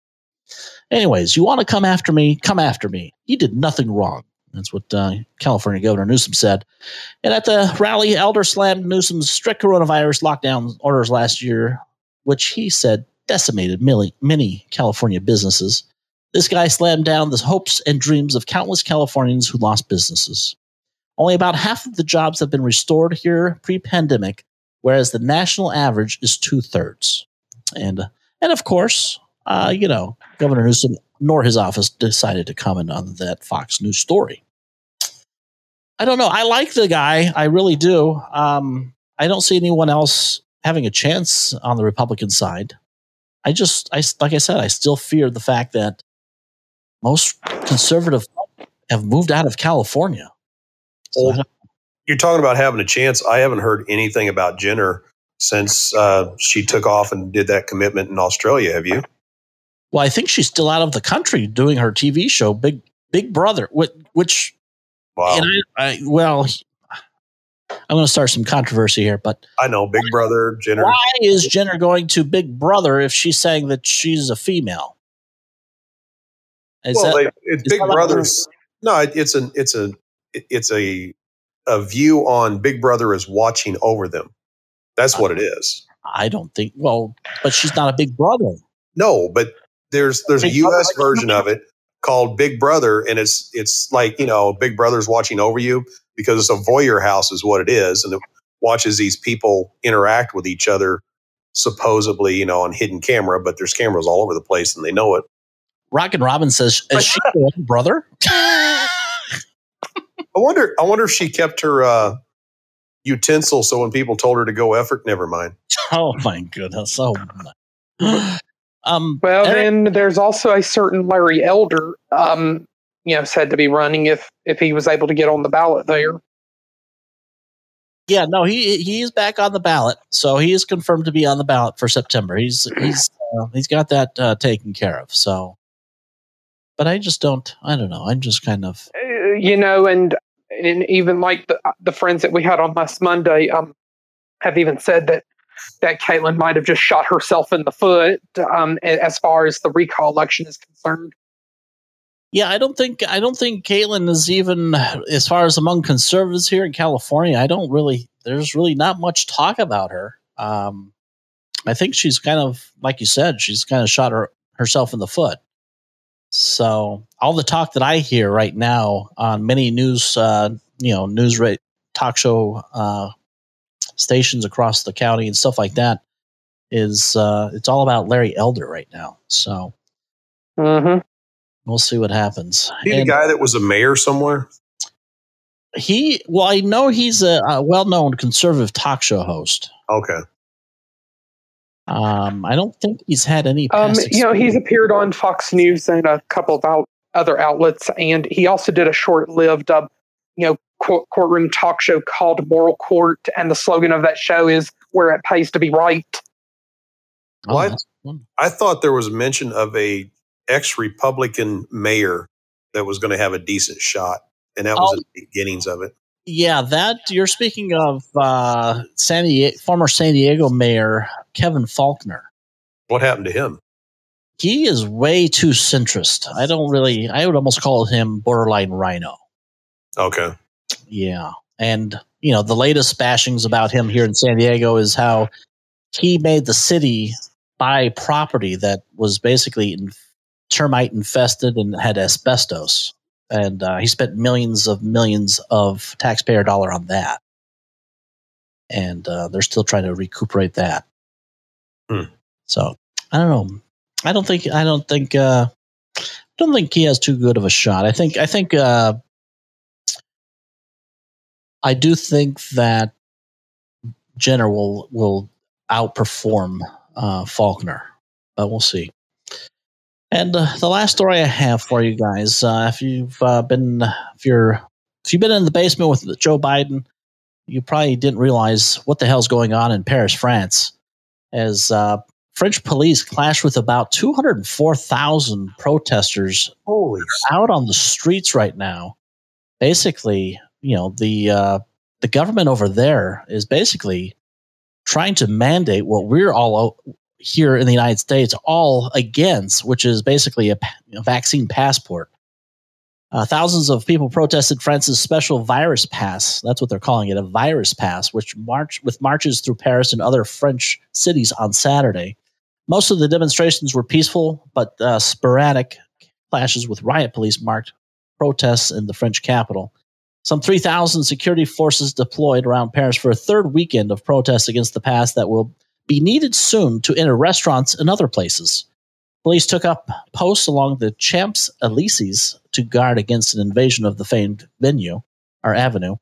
Anyways, you want to come after me? Come after me. He did nothing wrong. That's what uh, California Governor Newsom said. And at the rally, Elder slammed Newsom's strict coronavirus lockdown orders last year, which he said decimated many, many California businesses. This guy slammed down the hopes and dreams of countless Californians who lost businesses. Only about half of the jobs have been restored here pre pandemic, whereas the national average is two thirds. And, and of course, uh, you know, Governor Newsom nor his office decided to comment on that Fox News story. I don't know. I like the guy. I really do. Um, I don't see anyone else having a chance on the Republican side. I just, I like I said, I still fear the fact that most conservative have moved out of California. So you're talking about having a chance. I haven't heard anything about Jenner since uh, she took off and did that commitment in Australia. Have you? Well, I think she's still out of the country doing her TV show, Big Big Brother, which, wow. I, I, well, I'm going to start some controversy here, but I know Big Brother Jenner. Why is Jenner going to Big Brother if she's saying that she's a female? Is well, that, they, it's Big Brother's. No, it's an it's a it's a a view on Big Brother is watching over them. That's what it uh, is. I don't think. Well, but she's not a Big Brother. No, but there's there's a U.S. version of it called Big Brother, and it's it's like you know Big Brother's watching over you because it's a voyeur house, is what it is, and it watches these people interact with each other, supposedly you know on hidden camera, but there's cameras all over the place, and they know it. Rockin' Robin says, "Is she your brother?" I wonder. I wonder if she kept her uh, utensil so when people told her to go effort, never mind. Oh my goodness! Oh. Um, well, Eric, then there's also a certain Larry Elder, um, you know, said to be running if if he was able to get on the ballot there. Yeah, no, he he is back on the ballot, so he is confirmed to be on the ballot for September. He's he's uh, he's got that uh, taken care of. So, but I just don't. I don't know. I'm just kind of uh, you know, and and even like the the friends that we had on last Monday, um, have even said that that Caitlyn might have just shot herself in the foot um, as far as the recall election is concerned. Yeah, I don't think I don't think Caitlyn is even as far as among conservatives here in California. I don't really. There's really not much talk about her. Um, I think she's kind of like you said. She's kind of shot her herself in the foot. So all the talk that I hear right now on many news, uh, you know, news rate talk show uh, stations across the county and stuff like that is uh, it's all about Larry Elder right now. So mm-hmm. we'll see what happens. He the guy that was a mayor somewhere. He well, I know he's a, a well-known conservative talk show host. Okay. Um, I don't think he's had any. Um, you know, he's appeared on Fox News and a couple of out, other outlets, and he also did a short-lived, uh, you know, court, courtroom talk show called Moral Court, and the slogan of that show is "Where it pays to be right." Oh, What? that's. I thought there was mention of a ex-Republican mayor that was going to have a decent shot, and that was Oh. the beginnings of it. Yeah, that you're speaking of uh, San Diego, former San Diego mayor Kevin Faulconer. What happened to him? He is way too centrist. I don't really. I would almost call him borderline RINO. Okay. Yeah. And, you know, the latest bashings about him here in San Diego is how he made the city buy property that was basically in, termite infested and had asbestos. And uh, he spent millions of millions of taxpayer dollar on that. And uh, they're still trying to recuperate that. Hmm. So I don't know. I don't think I don't think uh, I don't think he has too good of a shot. I think I think uh, I do think that Jenner will will outperform uh, Faulconer, but we'll see. And uh, the last story I have for you guys, uh, if you've uh, been if you're if you've been in the basement with Joe Biden, you probably didn't realize what the hell's going on in Paris, France, as uh, French police clashed with about 204,000 protesters Holy. out on the streets right now. Basically, you know, the uh, the government over there is basically trying to mandate what we're all here in the United States all against, which is basically a, vaccine passport. Uh, thousands of people protested France's special virus pass. That's what they're calling it, a virus pass, which march with marches through Paris and other French cities on Saturday. Most of the demonstrations were peaceful, but uh, sporadic clashes with riot police marked protests in the French capital. Some 3,000 security forces deployed around Paris for a third weekend of protests against the pass that will be needed soon to enter restaurants and other places. Police took up posts along the Champs Elysees to guard against an invasion of the famed venue or avenue.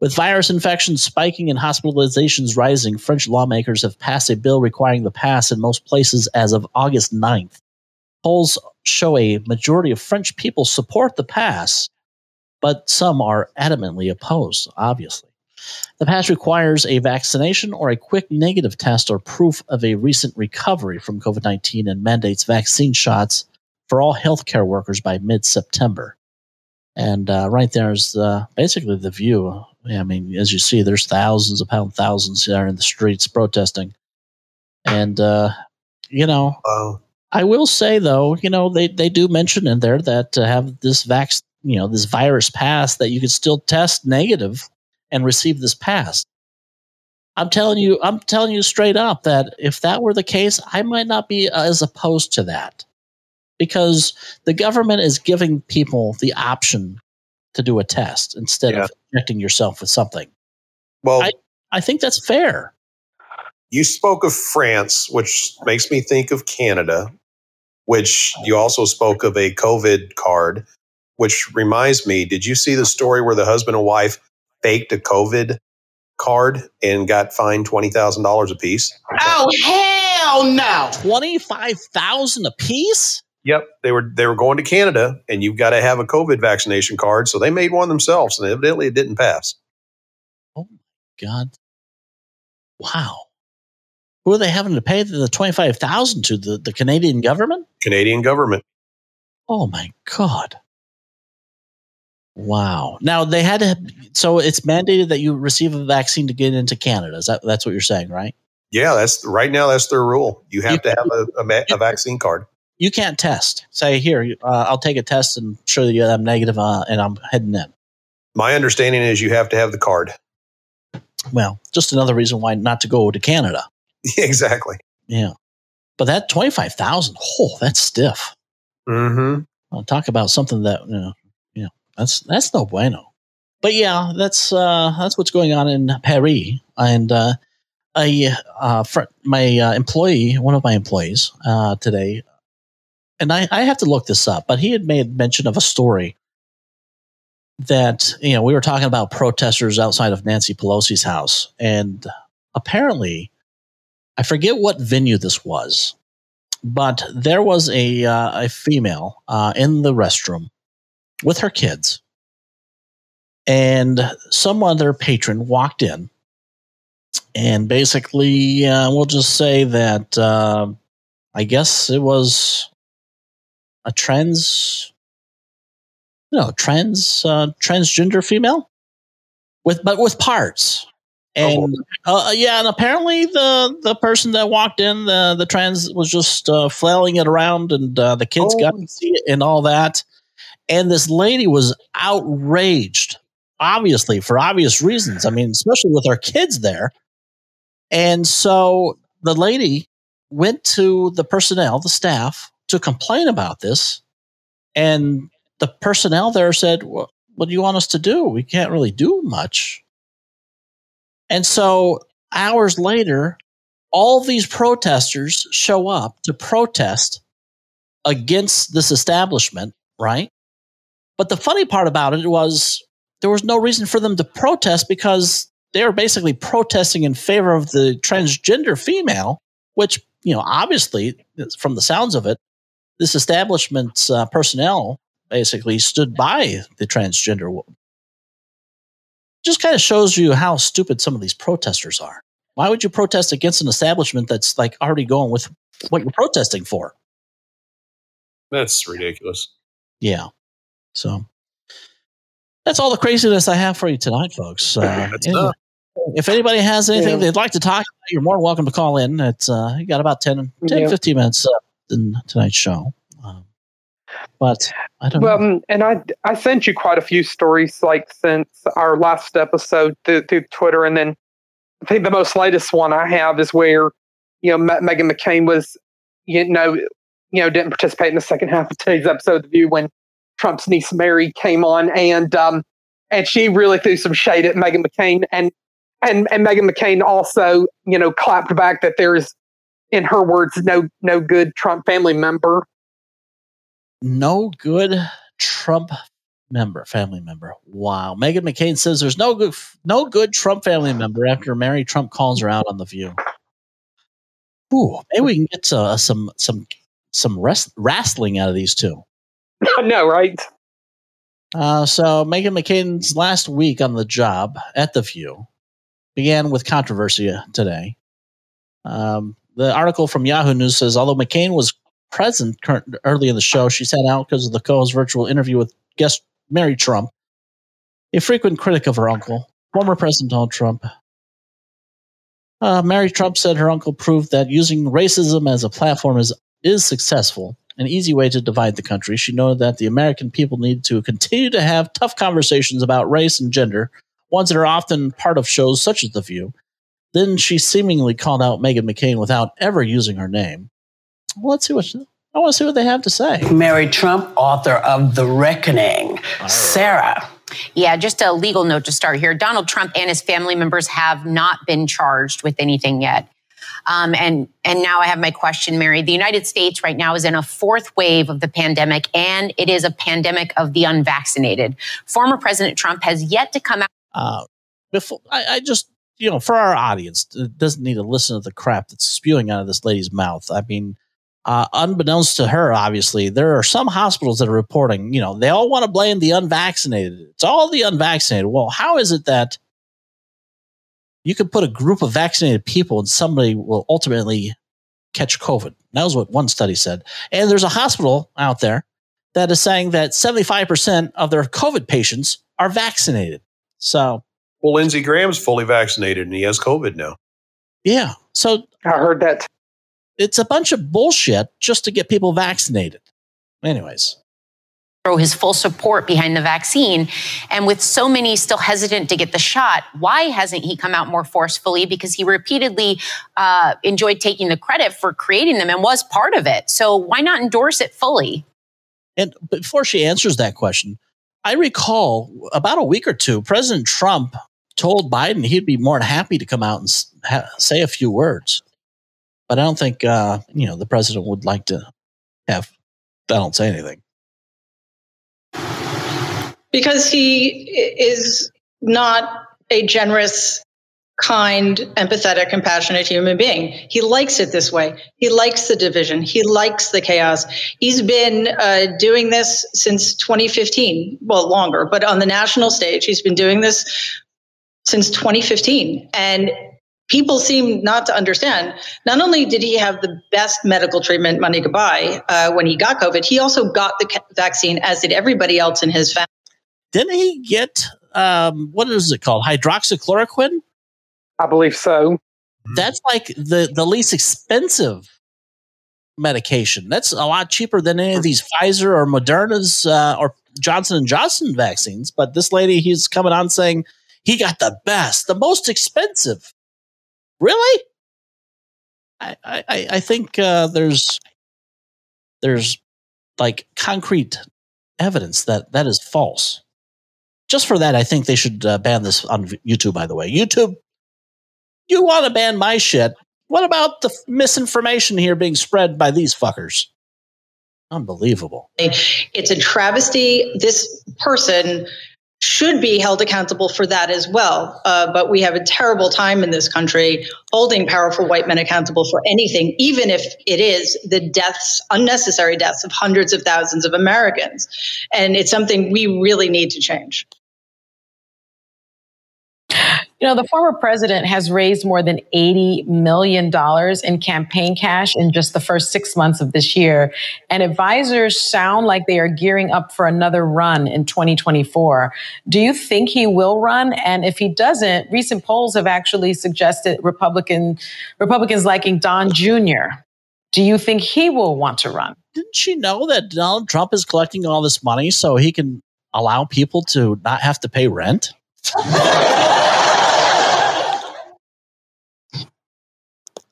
With virus infections spiking and hospitalizations rising, French lawmakers have passed a bill requiring the pass in most places as of August 9th. Polls show a majority of French people support the pass, but some are adamantly opposed, obviously. The pass requires a vaccination or a quick negative test or proof of a recent recovery from COVID 19 and mandates vaccine shots for all healthcare workers by mid September. And uh, right there is uh, basically the view. I mean, as you see, there's thousands upon thousands there in the streets protesting. And, uh, you know, Wow. I will say though, you know, they, they do mention in there that to have this vax, you know, this virus pass that you can still test negative and receive this pass. I'm telling you, I'm telling you straight up that if that were the case, I might not be uh, as opposed to that because the government is giving people the option to do a test instead of injecting yourself with something. Well, I- I think that's fair. you spoke of France, which makes me think of Canada, which you also spoke of a COVID card, which reminds me, did you see the story where the husband and wife faked a COVID card and got fined $20,000 a piece? Oh hell no! 25,000 a piece? Yep, they were they were going to Canada and you've got to have a COVID vaccination card, so they made one themselves and evidently it didn't pass. Oh my god. Wow. Who are they having to pay the 25,000 to the, the Canadian government? Canadian government. Oh my God. Wow. Now they had to, so it's mandated that you receive a vaccine to get into Canada. Is that, that's what you're saying, right? Yeah, that's right now that's their rule. You have You- to have a, a, a vaccine card. You can't test. Say, here, uh, I'll take a test and show you that I'm negative uh, and I'm heading in. My understanding is you have to have the card. Well, just another reason why not to go to Canada. exactly. Yeah. But that 25,000, oh, that's stiff. Mm-hmm. I'll talk about something that you know, that's that's no bueno. But yeah, that's uh, that's what's going on in Paris. And uh, a uh, fr- my uh, employee, one of my employees uh, today, and I, I have to look this up, but he had made mention of a story that you know we were talking about protesters outside of Nancy Pelosi's house, and apparently I forget what venue this was, but there was a uh, a female uh, in the restroom with her kids, and some other patron walked in, and basically, uh, we'll just say that uh, I guess it was a trans, no trans uh, transgender female with but with parts. And uh, yeah, and apparently the the person that walked in, the the trans was just uh, flailing it around, and uh, the kids got to see it and all that. And this lady was outraged, obviously for obvious reasons. I mean, especially with our kids there. And so the lady went to the personnel, the staff, to complain about this. And the personnel there said, well, What do you want us to do? We can't really do much. And so hours later, all these protesters show up to protest against this establishment, right? But the funny part about it was there was no reason for them to protest because they were basically protesting in favor of the transgender female, which, you know, obviously, from the sounds of it, this establishment's uh, personnel basically stood by the transgender woman. Just kind of shows you how stupid some of these protesters are. Why would you protest against an establishment that's like already going with what you're protesting for? That's ridiculous. Yeah. So that's all the craziness I have for you tonight, folks. Uh, That's anyway, if anybody has anything Yeah. they'd like to talk about, you're more than welcome to call in. It's uh, you got about 10, 10 Yeah. 15 minutes uh, in tonight's show. Um, but I don't Well, know. um, and I I sent you quite a few stories like since our last episode through, through Twitter, and then I think the most latest one I have is where you know Me- Meghan McCain was you know you know didn't participate in the second half of today's episode of the View when Trump's niece Mary came on, and um and she really threw some shade at Meghan McCain, and and and Meghan McCain also you know clapped back that there is in her words no no good Trump family member No good Trump member, family member. Wow. Meghan McCain says there's no good, no good Trump family member after Mary Trump calls her out on the View. Ooh, maybe we can get uh, some some some rest, wrestling out of these two. Know right. Uh, so Meghan McCain's last week on the job at the View began with controversy today. Um, the article from Yahoo News says although McCain was present current, early in the show, she sat out because of the co-host virtual interview with guest Mary Trump, a frequent critic of her uncle, former President Donald Trump. Uh, Mary Trump said her uncle proved that using racism as a platform is is successful, an easy way to divide the country. She noted that the American people need to continue to have tough conversations about race and gender, ones that are often part of shows such as The View. Then she seemingly called out Meghan McCain without ever using her name. Well, let's see what I want to see what they have to say. Mary Trump, author of The Reckoning. Sarah. Yeah, just a legal note to start here. Donald Trump and his family members have not been charged with anything yet. Um, and and now I have my question, Mary. The United States right now is in a fourth wave of the pandemic, and it is a pandemic of the unvaccinated. Former President Trump has yet to come out. Uh, before I, I just you know for our audience doesn't need to listen to the crap that's spewing out of this lady's mouth. I mean, uh, unbeknownst to her, obviously there are some hospitals that are reporting. You know, they all want to blame the unvaccinated. It's all the unvaccinated. Well, how is it that you could put a group of vaccinated people and somebody will ultimately catch COVID? That was what one study said. And there's a hospital out there that is saying that 75% of their COVID patients are vaccinated. So, Well, Lindsey Graham's fully vaccinated and he has COVID now. yeah. So I heard that. it's a bunch of bullshit just to get people vaccinated. Anyways, throw his full support behind the vaccine. And with so many still hesitant to get the shot, why hasn't he come out more forcefully? Because he repeatedly uh, enjoyed taking the credit for creating them and was part of it. So why not endorse it fully? and before she answers that question, I recall about a week or two, President Trump told Biden he'd be more than happy to come out and ha- say a few words. But I don't think, uh, you know, the president would like to have, I don't say anything. Because he is not a generous kind, empathetic, compassionate human being. He likes it this way. He likes the division. He likes the chaos. He's been uh, doing this since 2015, well, longer, but on the national stage, he's been doing this since 2015. And people seem not to understand. Not only did he have the best medical treatment money could buy uh, when he got COVID, he also got the vaccine, as did everybody else in his family. Didn't he get um, what is it called? Hydroxychloroquine. I believe so. That's like the the least expensive medication. That's a lot cheaper than any of these Pfizer or Moderna's uh, or Johnson and Johnson vaccines. But this lady, he's coming on saying he got the best, the most expensive. Really? I I, I think uh, there's there's like concrete evidence that that is false. Just for that, I think they should uh, ban this on YouTube. By the way, YouTube, you want to ban my shit? What about the misinformation here being spread by these fuckers? Unbelievable. It's a travesty. This person should be held accountable for that as well. Uh, but we have a terrible time in this country holding powerful white men accountable for anything, even if it is the deaths, unnecessary deaths of hundreds of thousands of Americans. And it's something we really need to change. You know, the former president has raised more than $80 million in campaign cash in just the first six months of this year. And advisors sound like they are gearing up for another run in 2024. Do you think he will run? And if he doesn't, recent polls have actually suggested Republican, Republicans liking Don Jr. Do you think he will want to run? Didn't she know that Donald Trump is collecting all this money so he can allow people to not have to pay rent?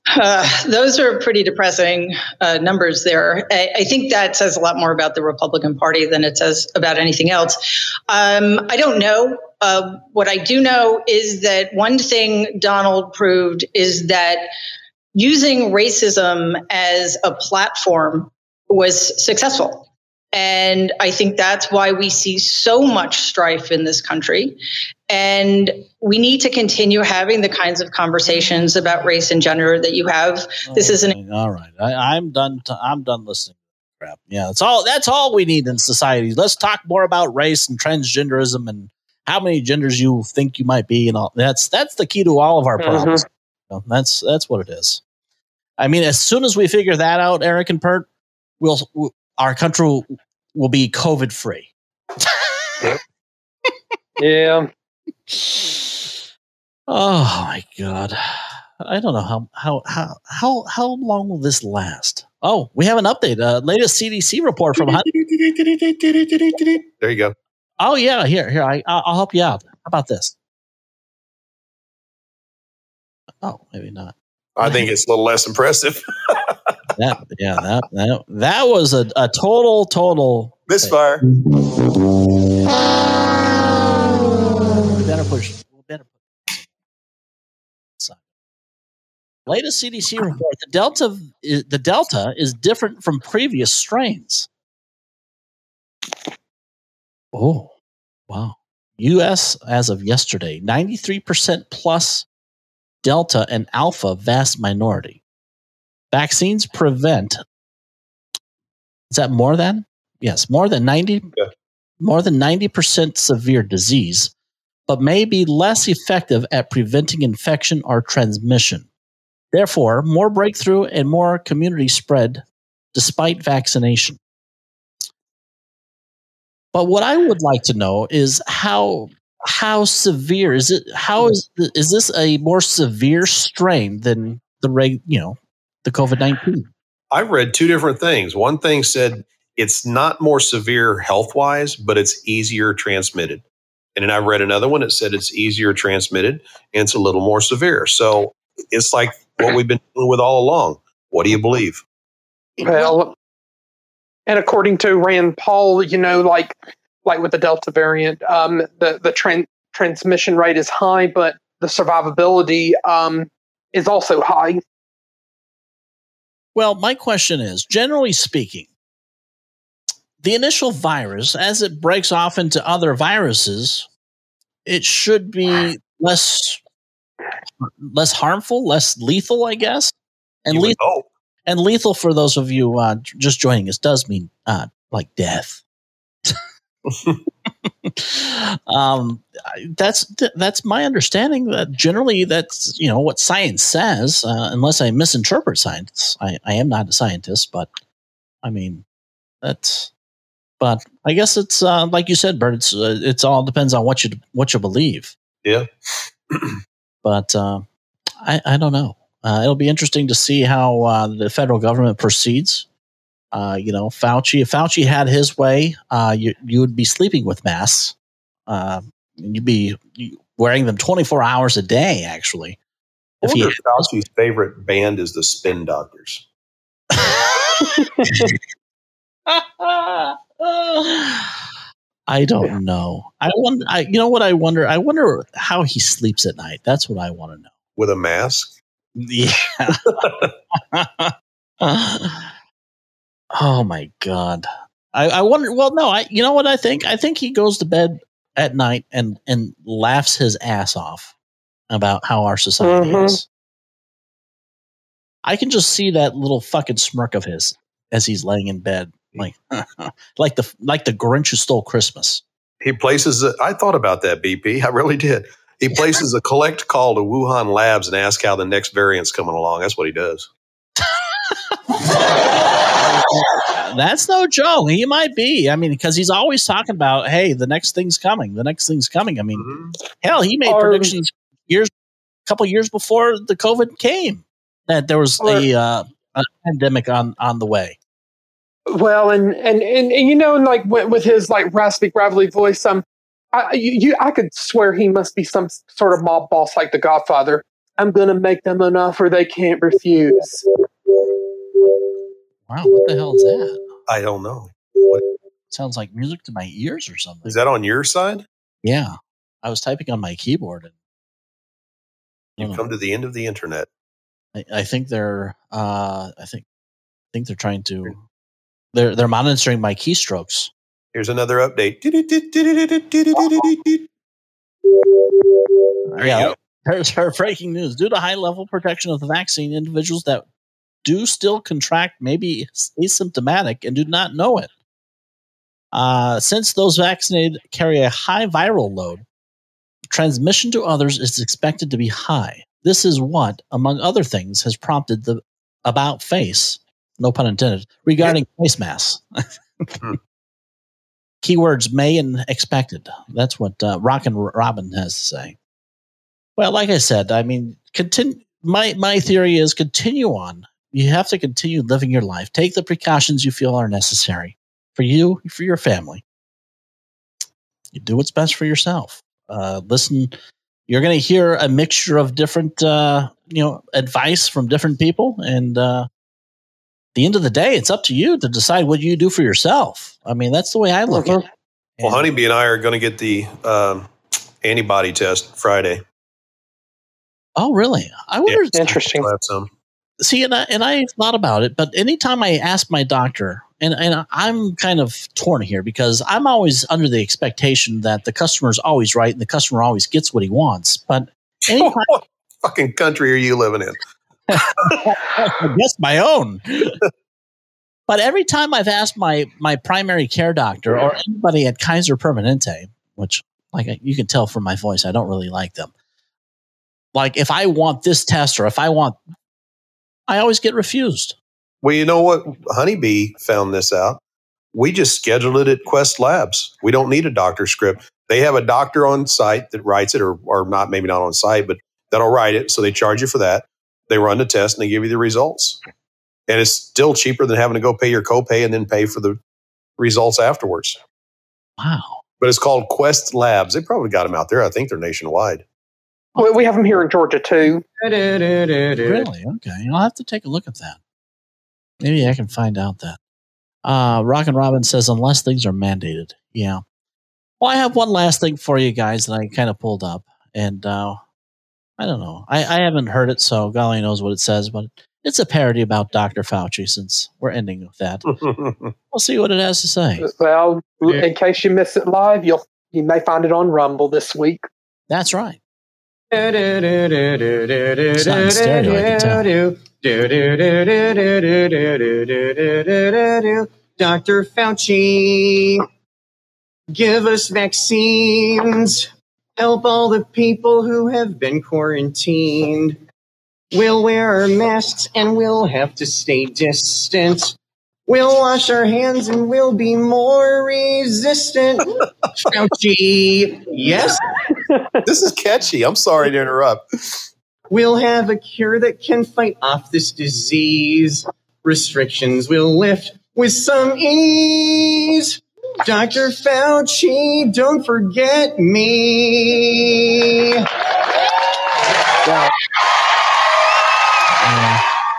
Uh, those are pretty depressing uh, numbers there. I, I, think that says a lot more about the Republican Party than it says about anything else. Um, I don't know. Uh, what I do know is that one thing Donald proved is that using racism as a platform was successful. And I think that's why we see so much strife in this country. And we need to continue having the kinds of conversations about race and gender that you have. This is an all right. I, am done. T- I'm done listening. Crap. Yeah, that's all. That's all we need in society. Let's talk more about race and transgenderism and how many genders you think you might be, and all. That's that's the key to all of our mm-hmm. problems. Mm-hmm. You that's that's what it is. I mean, as soon as we figure that out, Eric and Pert, we'll, we'll our country will, will be COVID free. yeah. Oh my god. I don't know how how how how how long will this last? Oh, we have an update. Uh, latest CDC report from. there you go. Oh yeah, here here I I'll help you out. How about this? Oh, maybe not. I think it's a little less impressive. that yeah that that that was a, a total total misfire. We better push. We better push. Latest CDC report: the Delta the Delta is different from previous strains. Oh, wow! U.S. as of yesterday, ninety three percent plus Delta and Alpha vast minority. Vaccines prevent. Is that more than? Yes, more than 90 yeah. more than 90% severe disease, but may be less effective at preventing infection or transmission. Therefore, more breakthrough and more community spread despite vaccination. But what I would like to know is how how severe is it? How is is this a more severe strain than the reg? You know, the COVID nineteen. I read two different things. One thing said it's not more severe health wise, but it's easier transmitted. And then I read another one that said it's easier transmitted and it's a little more severe. So it's like what we've been dealing with all along. What do you believe? Well, and according to Rand Paul, you know, like like with the Delta variant, um, the the tran- transmission rate is high, but the survivability um, is also high. Well, my question is, generally speaking, the initial virus, as it breaks off into other viruses, it should be less less harmful, less lethal, I guess. And You lethal, and lethal for those of you uh, just joining us does mean uh, like death. um, that's that's my understanding. That generally, that's you know what science says. Uh, unless I misinterpret science, I, I am not a scientist, but I mean that's. But I guess it's uh, like you said, Pert. It's uh, it's all depends on what you what you believe. Yeah. But uh, I I don't know. Uh, it'll be interesting to see how uh, the federal government proceeds. Uh, you know, Fauci. If Fauci had his way, uh, you you would be sleeping with masks. Uh, you'd be wearing them twenty four hours a day. Actually, I if he wonder if Fauci's favorite band is the Spin Doctors. I don't know. I wonder. I, you know what? I wonder. I wonder how he sleeps at night. That's what I want to know. With a mask? Yeah. oh my god. I, I wonder. Well, no. I. You know what? I think. I think he goes to bed at night and and laughs his ass off about how our society Mhm. is. I can just see that little fucking smirk of his as he's laying in bed, like like the like the Grinch who stole Christmas. He places, a, I thought about that, BP. I really did. He places a collect call to Wuhan Labs and asks how the next variant's coming along. That's what he does. That's no joke. He might be. I mean, because he's always talking about, hey, the next thing's coming. The next thing's coming. I mean, Mm-hmm. hell, he made Or- predictions years, a couple years before the COVID came that there was a, uh, a pandemic on on the way. Well, and and and, and you know, like with, with his like raspy, gravelly voice, um, I you, you I could swear he must be some sort of mob boss like the Godfather. I'm gonna make them an offer they can't refuse. Wow, what the hell is that? I don't know. Sounds like music to my ears or something. Is that on your side? Yeah, I was typing on my keyboard, and You've come to the end of the internet. I, I think they're. Uh, I think. I think they're trying to. They're they're monitoring my keystrokes. Here's another update. There yeah, you go. There's our breaking news. Due to high level protection of the vaccine, individuals that do still contract may be asymptomatic and do not know it. Uh, since those vaccinated carry a high viral load, transmission to others is expected to be high. This is what, among other things, has prompted the about face, no pun intended, regarding face masks. Keywords may and expected. That's what uh, Rock and Robin has to say. Well, like I said, I mean, continue. My my theory is continue on. You have to continue living your life. Take the precautions you feel are necessary for you, for your family. You do what's best for yourself. Uh, listen, you're going to hear a mixture of different, uh, you know, advice from different people, and uh, the end of the day, it's up to you to decide what you do for yourself. I mean, that's the way I look at it. Well, Honeybee and I are going to get the um, antibody test Friday. Oh, really? I wonder. Interesting. We'll have some. see and I, and I thought about it but anytime i ask my doctor and, and i'm kind of torn here because i'm always under the expectation that the customer's always right and the customer always gets what he wants but anytime what fucking country are you living in? I guess my own but every time i've asked my my primary care doctor or anybody at kaiser permanente which like you can tell from my voice i don't really like them like if i want this test or if i want i always get refused Well, you know what? Honeybee found this out. We just scheduled it at Quest Labs. We don't need a doctor script. They have a doctor on site that writes it, or, or not, maybe not on site, but that'll write it. So they charge you for that. They run the test and they give you the results. And it's still cheaper than having to go pay your copay and then pay for the results afterwards. wow But it's called Quest Labs. They probably got them out there. I think they're nationwide. We, we have them here in Georgia too. Really? Okay. I'll have to take a look at that. Maybe I can find out that. Uh, Rock and Robin says, unless things are mandated. Yeah. Well, I have one last thing for you guys that I kind of pulled up. And uh, I don't know. I, I haven't heard it, so golly knows what it says, but it's a parody about Dr. Fauci since we're ending with that. we'll see what it has to say. Well, in case you miss it live, you'll you may find it on Rumble this week. That's right. It's not in stereo, I can tell. Dr. Fauci, give us vaccines. Help all the people who have been quarantined. We'll wear our masks and we'll have to stay distant. We'll wash our hands and we'll be more resistant. Fauci, yes? this is catchy. I'm sorry to interrupt. We'll have a cure that can fight off this disease. Restrictions will lift with some ease. Dr. Fauci, don't forget me.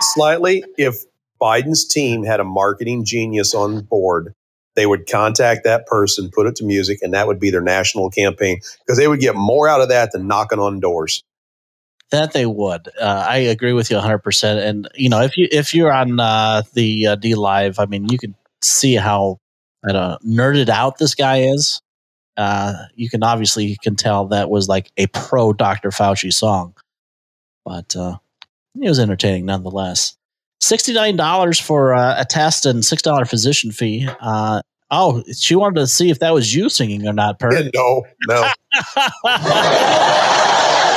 Slightly, if Biden's team had a marketing genius on board, they would contact that person, put it to music, and that would be their national campaign because they would get more out of that than knocking on doors. That they would. Uh, I agree with you 100. percent And you know, if you if you're on uh, the uh, DLive, I mean, you can see how I don't nerded out this guy is. Uh, you can obviously you can tell that was like a pro Dr. Fauci song, but uh, it was entertaining nonetheless. Sixty nine dollars for uh, a test and six dollar physician fee. Uh, oh, she wanted to see if that was you singing or not, Pert. no, no.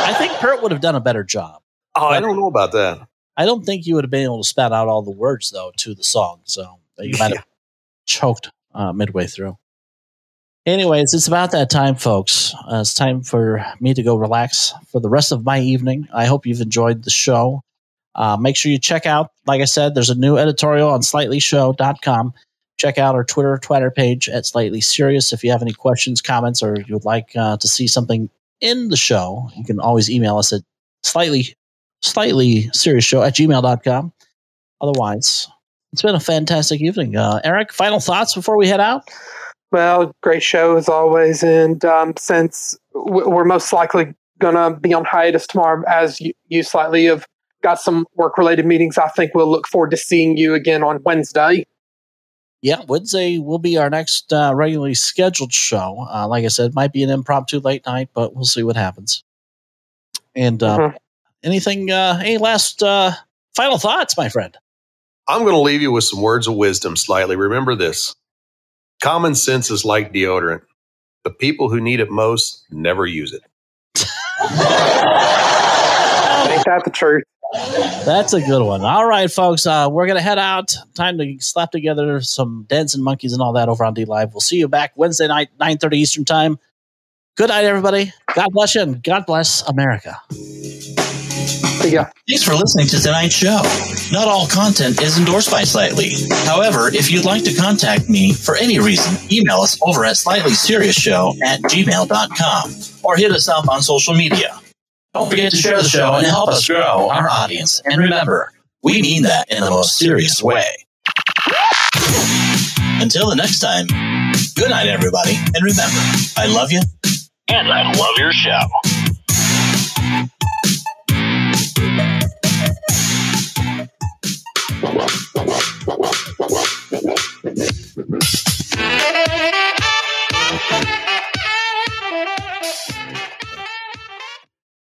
I think Pert would have done a better job. Oh, I don't know about that. I don't think you would have been able to spat out all the words though to the song, so you might have choked uh, midway through. Anyways, it's about that time, folks. Uh, it's time for me to go relax for the rest of my evening. I hope you've enjoyed the show. Uh, make sure you check out, like I said, there's a new editorial on slightlyshow.com. Check out our Twitter, Twitter page at Slightly Serious. If you have any questions, comments, or you would like uh, to see something in the show, you can always email us at slightly, slightly serious show at gmail.com. Otherwise, it's been a fantastic evening. Uh, Eric, final thoughts before we head out? Well, great show as always. And um, since we're most likely going to be on hiatus tomorrow, as you, you slightly have got some work related meetings, I think we'll look forward to seeing you again on Wednesday. Yeah, Wednesday will be our next uh, regularly scheduled show. Uh, like I said, might be an impromptu late night, but we'll see what happens. And uh, Mhm. anything, uh, any last uh, final thoughts, my friend? I'm going to leave you with some words of wisdom slightly. Remember this common sense is like deodorant. The people who need it most never use it. Ain't that the truth? That's a good one. All right, folks, uh, we're gonna head out. Time to slap together some dancing monkeys and all that over on DLive. We'll see you back Wednesday night, nine thirty Eastern time. Good night, everybody. God bless you, and God bless America. Thanks for listening to tonight's show. Not all content is endorsed by Slightly. However, if you'd like to contact me for any reason, email us over at slightlyseriousShow at gmail.com or hit us up on social media. Don't forget to share the show and help us grow our audience. And remember, we mean that in the most serious way. Until the next time, good night, everybody. And remember, I love you. And I love your show.